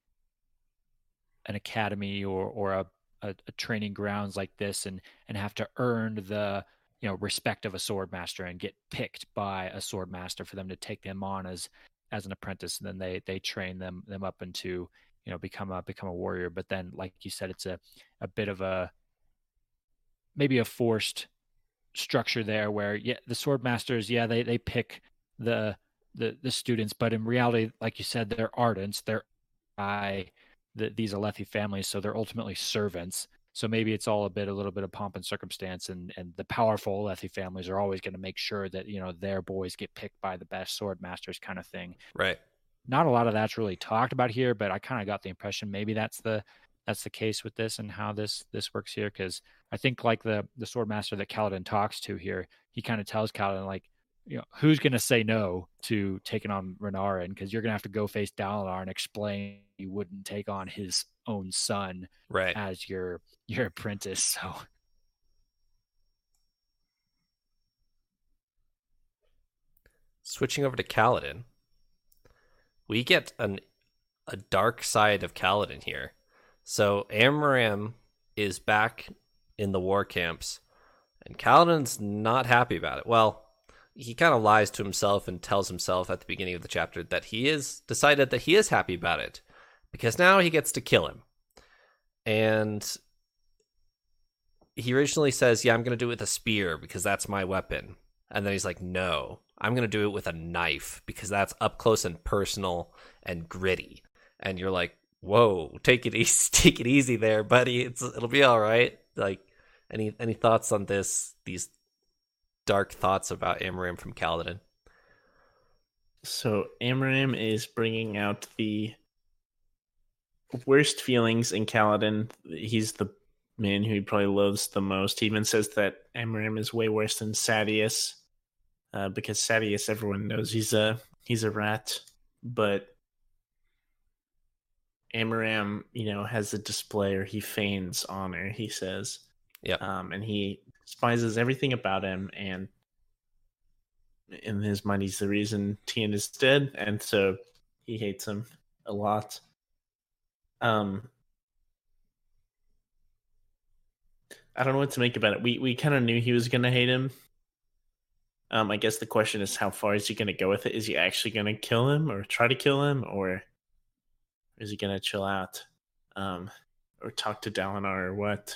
[SPEAKER 3] an academy or or a, a, a training grounds like this and and have to earn the you know respect of a sword master and get picked by a sword master for them to take them on as as an apprentice. And then they they train them them up into you know become a become a warrior but then like you said it's a a bit of a maybe a forced structure there where yeah the sword masters yeah they they pick the the the students but in reality like you said they're ardents they're i the, these alethi families so they're ultimately servants so maybe it's all a bit, a little bit of pomp and circumstance, and and the powerful Alethi families are always going to make sure that you know their boys get picked by the best sword masters, kind of thing.
[SPEAKER 1] Right.
[SPEAKER 3] Not a lot of that's really talked about here, but I kind of got the impression maybe that's the that's the case with this and how this this works here because I think like the the sword master that Kaladin talks to here, he kind of tells Kaladin like you know, who's going to say no to taking on Renarin? Because you're going to have to go face Dalinar and explain you wouldn't take on his own son
[SPEAKER 1] right.
[SPEAKER 3] as your your apprentice. So
[SPEAKER 1] switching over to Kaladin, we get an a dark side of Kaladin here. So Amaram is back in the war camps, and Kaladin's not happy about it. Well, he kind of lies to himself and tells himself at the beginning of the chapter that he is decided that he is happy about it because now he gets to kill him. And he originally says, Yeah, I'm going to do it with a spear because that's my weapon. And then he's like, No, I'm going to do it with a knife because that's up close and personal and gritty. And you're like, Whoa, take it easy, take it easy there, buddy. It's it'll be all right. Like, any any thoughts on this? These dark thoughts about Amaram from Kaladin.
[SPEAKER 2] So Amaram is bringing out the worst feelings in Kaladin. He's the man who he probably loves the most. He even says that Amaram is way worse than Sadeas, uh, because Sadeas, everyone knows he's a he's a rat, but Amaram, you know, has a display or he feigns honor. He says,
[SPEAKER 1] yeah,
[SPEAKER 2] um, and he despises everything about him, and in his mind, he's the reason Tien is dead, and so he hates him a lot. Um, I don't know what to make about it. We we kind of knew he was gonna hate him. Um, I guess the question is, how far is he gonna go with it? Is he actually gonna kill him, or try to kill him, or is he gonna chill out, um, or talk to Dalinar, or what?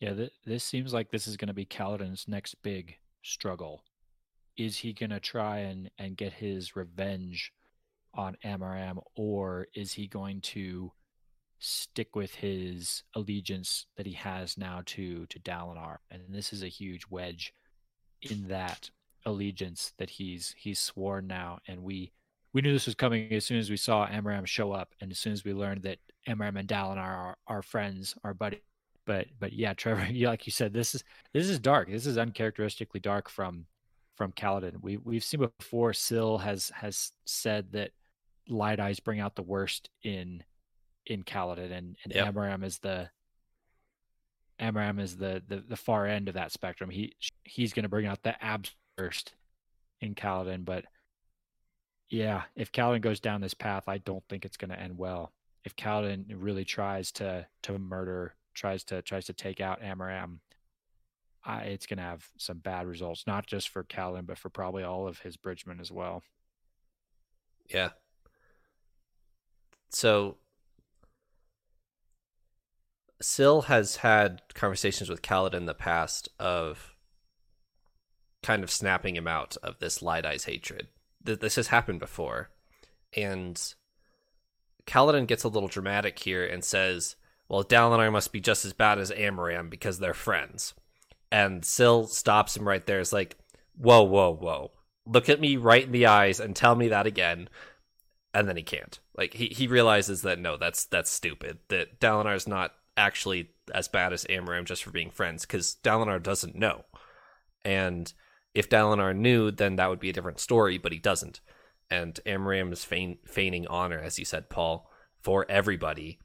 [SPEAKER 3] Yeah, th- this seems like this is going to be Kaladin's next big struggle. Is he going to try and, and get his revenge on Amaram, or is he going to stick with his allegiance that he has now to to Dalinar? And this is a huge wedge in that allegiance that he's he's sworn now. And we we knew this was coming as soon as we saw Amaram show up, and as soon as we learned that Amaram and Dalinar are, are friends, are buddies but but yeah, Trevor, like you said, this is this is dark. This is uncharacteristically dark from from Kaladin. We we've seen before. Syl has has said that light eyes bring out the worst in in Kaladin, and, and yep. Amaram is the Amaram is the, the the far end of that spectrum. He he's going to bring out the abs first in Kaladin, but yeah, if Kaladin goes down this path, I don't think it's going to end well. If Kaladin really tries to to murder tries to tries to take out Amaram, uh, it's going to have some bad results, not just for Callan, but for probably all of his bridgemen as well.
[SPEAKER 1] Yeah. So Syl has had conversations with Kaladin in the past of kind of snapping him out of this light eyes hatred. This has happened before. And Kaladin gets a little dramatic here and says, well, Dalinar must be just as bad as Amaram because they're friends. And Syl stops him right there. It's like, whoa, whoa, whoa. look at me right in the eyes and tell me that again. And then he can't. Like he, he realizes that no, that's that's stupid. That Dalinar's not actually as bad as Amaram just for being friends, because Dalinar doesn't know. And if Dalinar knew, then that would be a different story, but he doesn't. And Amaram is feign, feigning honor, as you said, Paul, for everybody.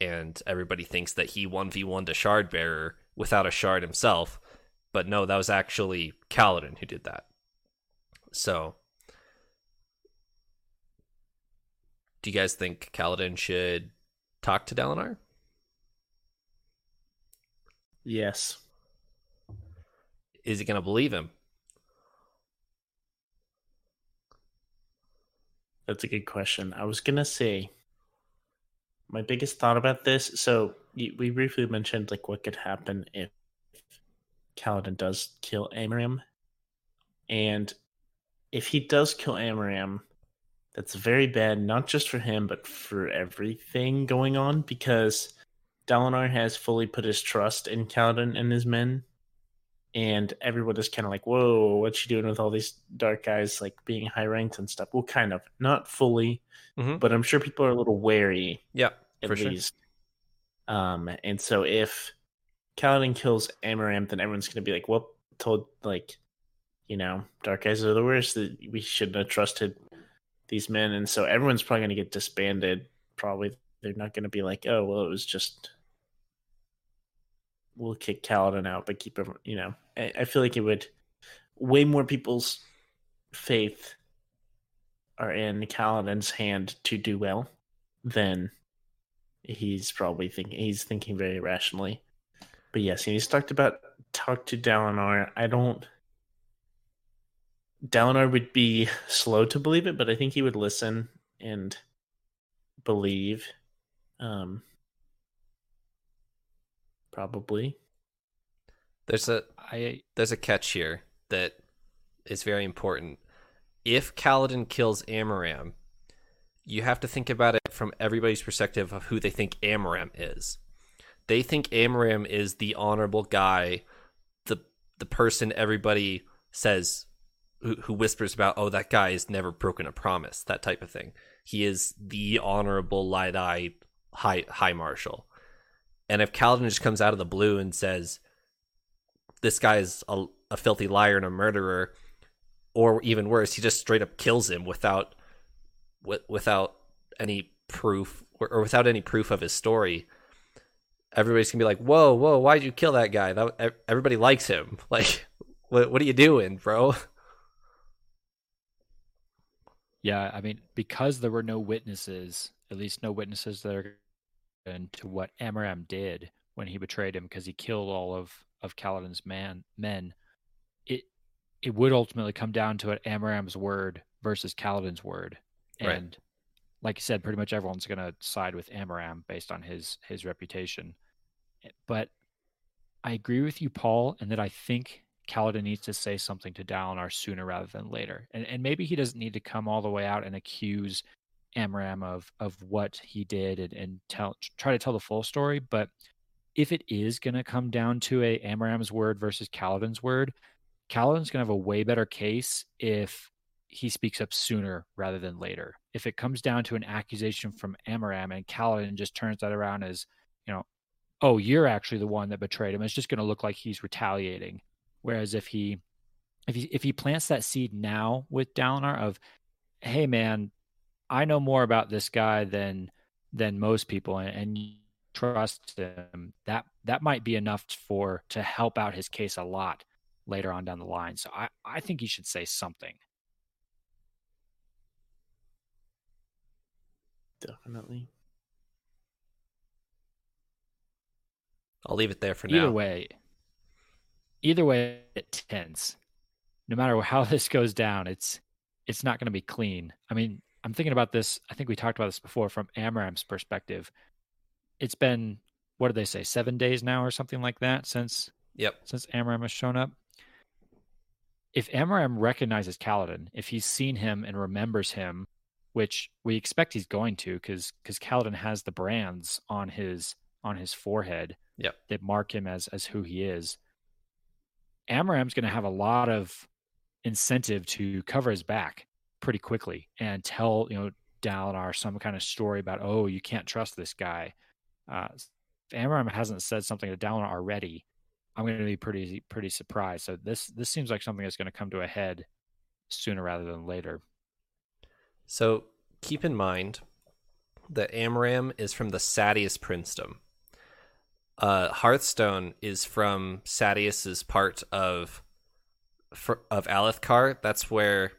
[SPEAKER 1] And everybody thinks that he 1v1 to Shard Bearer without a shard himself. But no, that was actually Kaladin who did that. So, do you guys think Kaladin should talk to Dalinar?
[SPEAKER 2] Yes.
[SPEAKER 1] Is he going to believe him?
[SPEAKER 2] That's a good question. I was going to say my biggest thought about this. So, we briefly mentioned like what could happen if Kaladin does kill Amaram. And if he does kill Amaram, that's very bad, not just for him, but for everything going on, because Dalinar has fully put his trust in Kaladin and his men. And everyone is kind of like, whoa, what's you doing with all these dark guys, like being high ranked and stuff? Well, kind of, not fully, mm-hmm. but I'm sure people are a little wary.
[SPEAKER 1] Yeah,
[SPEAKER 2] at least. Sure. Um, and so if Kaladin kills Amaram, then everyone's going to be like, well, told, like, you know, dark guys are the worst. That we shouldn't have trusted these men, and so everyone's probably going to get disbanded. Probably they're not going to be like, oh, well, it was just we'll kick Kaladin out, but keep him. You know, I, I feel like it would way more people's faith are in Kaladin's hand to do well than he's probably thinking. He's thinking very rationally. But yes, he's talked about talk to Dalinar. I don't Dalinar would be slow to believe it, but I think he would listen and believe. Um, probably.
[SPEAKER 1] There's a I there's a catch here that is very important. If Kaladin kills Amaram, you have to think about it from everybody's perspective of who they think Amaram is. They think Amaram is the honorable guy, the the person everybody says who, who whispers about, oh, that guy has never broken a promise, that type of thing. He is the honorable, light-eyed high high marshal. And if Kaladin just comes out of the blue and says, "This guy is a, a filthy liar and a murderer," or even worse, he just straight up kills him without without any proof or, or without any proof of his story, everybody's gonna be like, "Whoa, whoa, why'd you kill that guy? That everybody likes him. Like, what, what are you doing, bro?"
[SPEAKER 3] Yeah, I mean, because there were no witnesses, at least no witnesses that are to what Amaram did when he betrayed him, because he killed all of of Kaladin's man men. It it would ultimately come down to it Amaram's word versus Kaladin's word, and right. like you said, pretty much everyone's going to side with Amaram based on his his reputation. Eh, but I agree with you, Paul, and that I think Kaladin needs to say something to Dalinar sooner rather than later. And, and maybe he doesn't need to come all the way out and accuse Amaram of of what he did and, and tell try to tell the full story. But if it is going to come down to a Amaram's word versus Kaladin's word, Kaladin's going to have a way better case if he speaks up sooner rather than later. If it comes down to an accusation from Amaram and Kaladin just turns that around as, you know, oh, you're actually the one that betrayed him, it's just going to look like he's retaliating. Whereas if he if he if he plants that seed now with Dalinar of, hey man, I know more about this guy than than most people, and, and trust him, that that might be enough for to help out his case a lot later on down the line. So I I think he should say something.
[SPEAKER 2] Definitely.
[SPEAKER 1] I'll leave it there for
[SPEAKER 3] Either
[SPEAKER 1] now.
[SPEAKER 3] Either way, either way it tends no matter how this goes down it's it's not going to be clean i mean i'm thinking about this i think we talked about this before from Amaram's perspective. It's been what did they say seven days now or something like that since
[SPEAKER 1] yep.
[SPEAKER 3] since Amaram has shown up? If Amaram recognizes kaladin if he's seen him and remembers him which we expect he's going to because because kaladin has the brands on his on his forehead
[SPEAKER 1] yep.
[SPEAKER 3] that mark him as as who he is Amaram's going to have a lot of incentive to cover his back pretty quickly and tell you know Dalinar some kind of story about oh you can't trust this guy. Uh, if Amaram hasn't said something to Dalinar already, I'm going to be pretty pretty surprised. So this this seems like something that's going to come to a head sooner rather than later.
[SPEAKER 1] So keep in mind that Amaram is from the Sadeas princedom. Uh, Hearthstone is from Sadeas's part of for, of Alethkar. That's where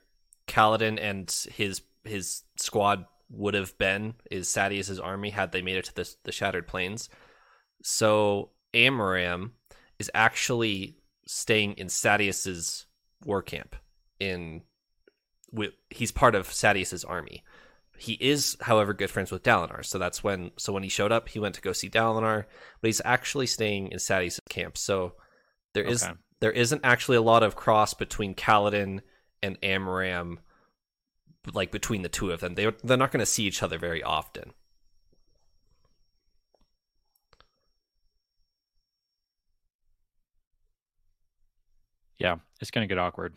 [SPEAKER 1] Kaladin and his his squad would have been. Is Sadeas's army had they made it to the the Shattered Plains? So Amaram is actually staying in Sadeas's war camp. In with, he's part of Sadeas's army. He is, however, good friends with Dalinar. So that's when. So when he showed up, he went to go see Dalinar, but he's actually staying in Sadeas's camp. So there is okay. there isn't actually a lot of cross between Kaladin and Amaram, like between the two of them. They they're not going to see each other very often.
[SPEAKER 3] Yeah, it's going to get awkward.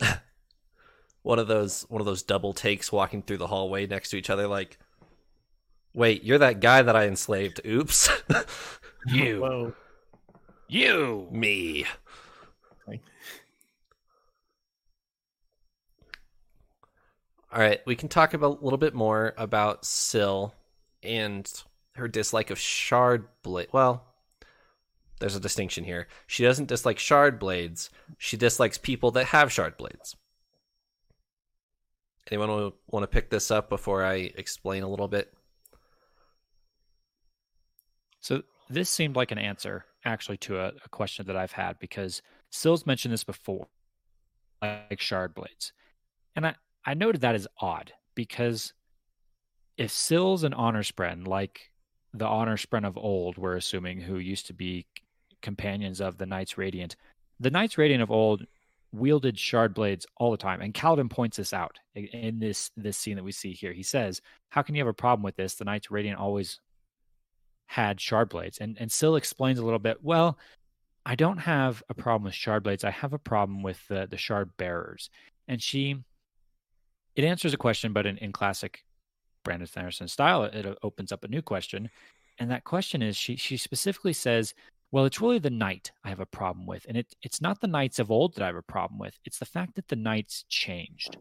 [SPEAKER 1] one of those one of those double takes walking through the hallway next to each other like wait you're that guy that i enslaved oops
[SPEAKER 3] you Whoa. you
[SPEAKER 1] me all right we can talk about a little bit more about Syl and her dislike of shard blade well there's a distinction here. She doesn't dislike shard blades she dislikes people that have shard blades. Anyone want to pick this up before I explain a little bit?
[SPEAKER 3] So this seemed like an answer actually to a, a question that I've had because Syl's mentioned this before, like shard blades, and I I noted that as odd because if Syl's an honor spren like the honor spren of old, we're assuming who used to be companions of the Knights Radiant, the Knights Radiant of old wielded shard blades all the time. And Kaladin points this out in this this scene that we see here. He says, "How can you have a problem with this? The Knights Radiant always had shard blades." And and Syl explains a little bit. Well, I don't have a problem with shard blades. I have a problem with the the shard bearers. And she it answers a question, but in, in classic Brandon Sanderson style, it, opens up a new question. And that question is she she specifically says well, it's really the knight I have a problem with. And it, it's not the knights of old that I have a problem with. It's the fact that the knights changed,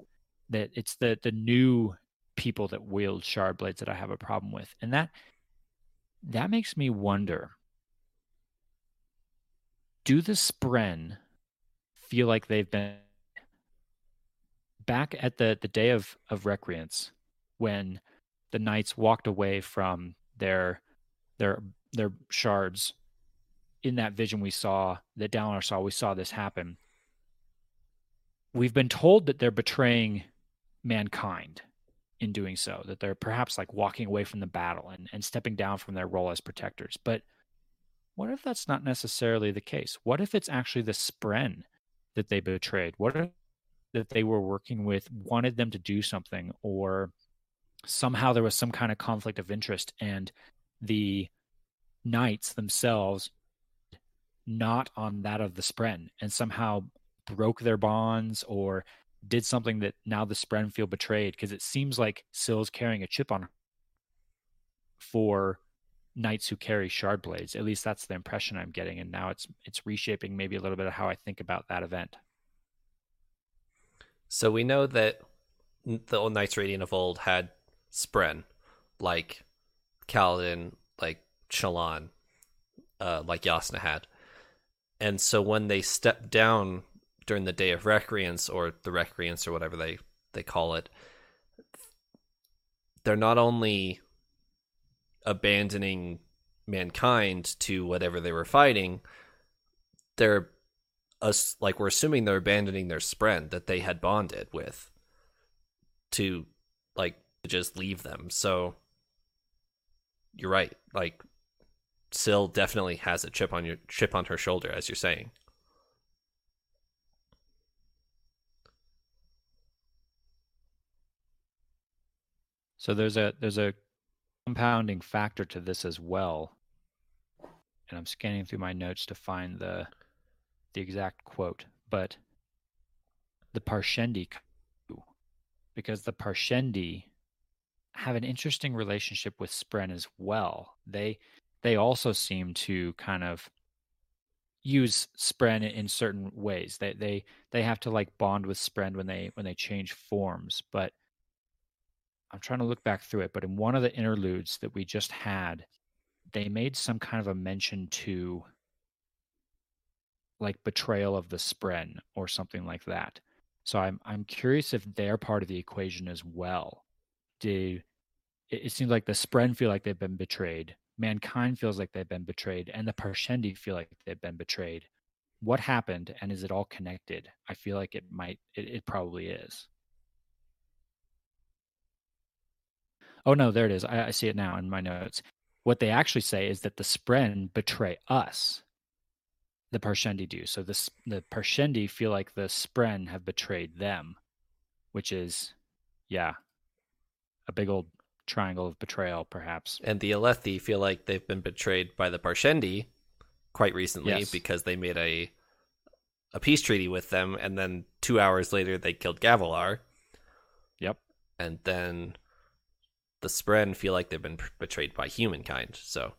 [SPEAKER 3] that it's the, the new people that wield shard blades that I have a problem with. And that that makes me wonder do the Spren feel like they've been back at the, the day of, of recreance when the knights walked away from their their their shards in that vision we saw that Dalinar saw, we saw this happen. We've been told that they're betraying mankind in doing so, that they're perhaps like walking away from the battle and, and stepping down from their role as protectors. But what if that's not necessarily the case? What if it's actually the Spren that they betrayed? What if that they were working with wanted them to do something or somehow there was some kind of conflict of interest and the knights themselves not on that of the Spren and somehow broke their bonds or did something that now the Spren feel betrayed because it seems like Syl's carrying a chip on for knights who carry shard blades. At least that's the impression I'm getting, and now it's it's reshaping maybe a little bit of how I think about that event.
[SPEAKER 1] So we know that the old Knights Radiant of old had Spren, like Kaladin, like Shallan, uh, like Jasnah had. And so when they step down during the day of recreance or the recreance or whatever they, they call it, they're not only abandoning mankind to whatever they were fighting, they're us like we're assuming they're abandoning their spren that they had bonded with to like just leave them. So you're right. Like Syl definitely has a chip on your chip on her shoulder, as you're saying.
[SPEAKER 3] So there's a there's a compounding factor to this as well. And I'm scanning through my notes to find the the exact quote, but the Parshendi because the Parshendi have an interesting relationship with Spren as well. They they also seem to kind of use Spren in certain ways. They they they have to like bond with Spren when they when they change forms. But I'm trying to look back through it. But in one of the interludes that we just had, they made some kind of a mention to like betrayal of the Spren or something like that. So I'm I'm curious if they're part of the equation as well. Do it, it seems like the Spren feel like they've been betrayed, mankind feels like they've been betrayed, and the Parshendi feel like they've been betrayed. What happened, and is it all connected? I feel like it might. It, it probably is. Oh no, there it is. I, I see it now in my notes. What they actually say is that the Spren betray us the Parshendi do. So the the Parshendi feel like the Spren have betrayed them, which is, yeah, a big old triangle of betrayal, perhaps.
[SPEAKER 1] And the Alethi feel like they've been betrayed by the Parshendi quite recently yes. because they made a a peace treaty with them, and then two hours later they killed Gavilar.
[SPEAKER 3] Yep.
[SPEAKER 1] And then the Spren feel like they've been betrayed by humankind. So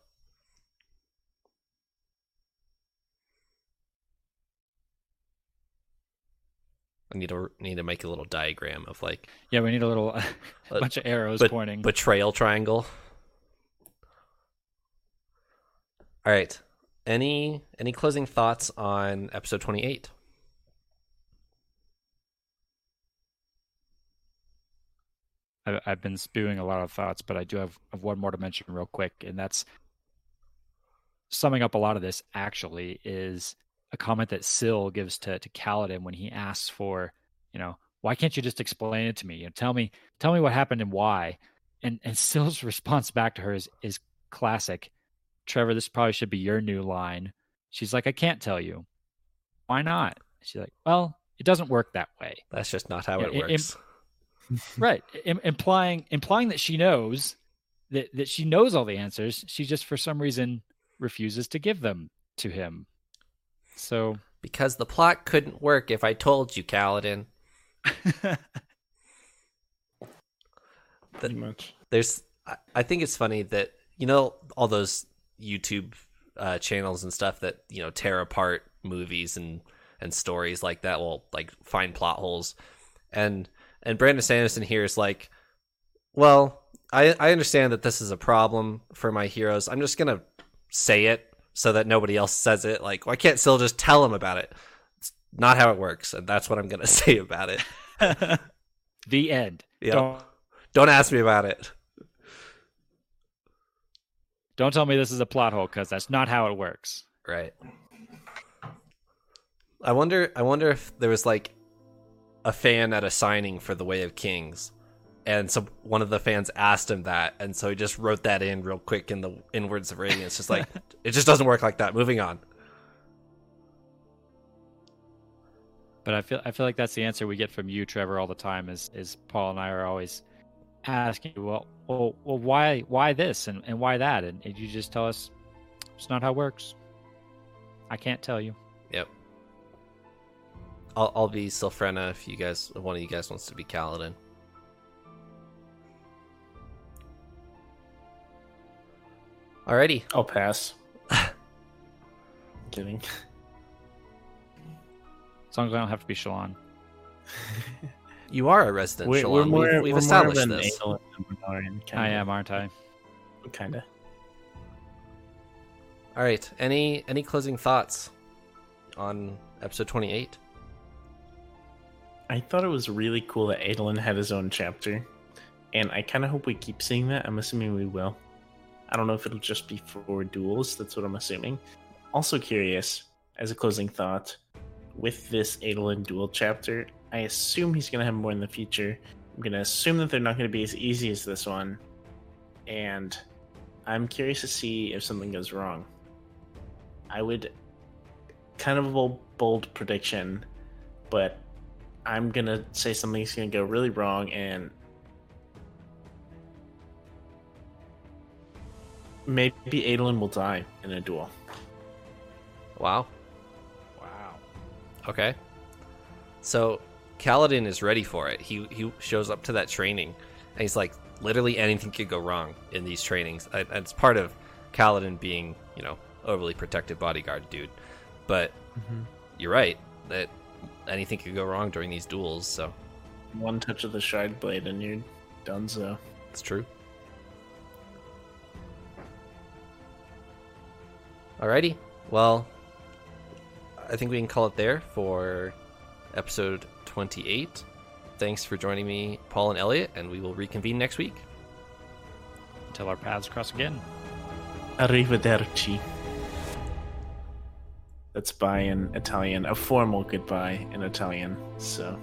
[SPEAKER 1] I need to need to make a little diagram of like
[SPEAKER 3] yeah, we need a little a bunch of arrows be- pointing
[SPEAKER 1] betrayal triangle. All right. Any any closing thoughts on episode 28?
[SPEAKER 3] I've been spewing a lot of thoughts, but I do have, have one more to mention real quick, and that's summing up a lot of this. Actually, is a comment that Syl gives to to Kaladin when he asks for, you know, why can't you just explain it to me? You know, tell me tell me what happened and why. And and Syl's response back to her is is classic. Trevor, this probably should be your new line. She's like, I can't tell you. Why not? She's like, Well, it doesn't work that way.
[SPEAKER 1] That's just not how it works.
[SPEAKER 3] right, implying implying that she knows that that she knows all the answers. She just for some reason refuses to give them to him. So
[SPEAKER 1] because the plot couldn't work if I told you, Kaladin.
[SPEAKER 2] Pretty much.
[SPEAKER 1] There's, I think it's funny that you know all those YouTube uh, channels and stuff that you know tear apart movies and and stories like that. Will like find plot holes, and and Brandon Sanderson here is like, well, I I understand that this is a problem for my heroes. I'm just gonna say it so that nobody else says it. Like, why can't Syl just tell him about it? It's not how it works, and that's what I'm gonna say about it.
[SPEAKER 3] the end.
[SPEAKER 1] Yeah. Don't, don't ask me about it.
[SPEAKER 3] Don't tell me this is a plot hole because that's not how it works.
[SPEAKER 1] Right. I wonder. I wonder if there was like a fan at a signing for The Way of Kings, and so one of the fans asked him that, and so he just wrote that in real quick in the in words of radiance. Just like it just doesn't work like that. Moving on.
[SPEAKER 3] But I feel I feel like that's the answer we get from you, Trevor, all the time. Is is Paul and I are always asking well, well, well, why why this and, and why that, and, and you just tell us it's not how it works. I can't tell you.
[SPEAKER 1] Yep. I'll I'll be Sylphrena if you guys if one of you guys wants to be Kaladin. Alrighty.
[SPEAKER 2] I'll pass. kidding.
[SPEAKER 3] As long as I don't have to be Shallan.
[SPEAKER 1] you are a resident we're, We're more, we've, we've we're established this.
[SPEAKER 3] I am, aren't I?
[SPEAKER 2] Kinda.
[SPEAKER 1] All right. Any any closing thoughts on episode twenty eight?
[SPEAKER 2] I thought it was really cool that Adolin had his own chapter, and I kind of hope we keep seeing that. I'm assuming we will. I don't know if it'll just be for duels. That's what I'm assuming. Also curious, as a closing thought, with this Adolin duel chapter, I assume he's going to have more in the future. I'm going to assume that they're not going to be as easy as this one. And I'm curious to see if something goes wrong. I would kind of a bold, bold prediction, but I'm going to say something's going to go really wrong and maybe Adolin will die in a duel.
[SPEAKER 1] Wow.
[SPEAKER 3] Wow.
[SPEAKER 1] Okay. So Kaladin is ready for it. He he shows up to that training, and he's like, literally anything could go wrong in these trainings. And It's part of Kaladin being, you know, overly protective bodyguard dude. But
[SPEAKER 2] Mhm.
[SPEAKER 1] you're right that anything could go wrong during these duels. So
[SPEAKER 2] One touch of the shard blade and you're done.
[SPEAKER 1] So it's true. Alrighty. Well, I think we can call it there for episode 28. Thanks for joining me, Paul and Elliot, and we will reconvene next week.
[SPEAKER 3] Until our paths cross again.
[SPEAKER 2] Arrivederci. That's bye in Italian, a formal goodbye in Italian. So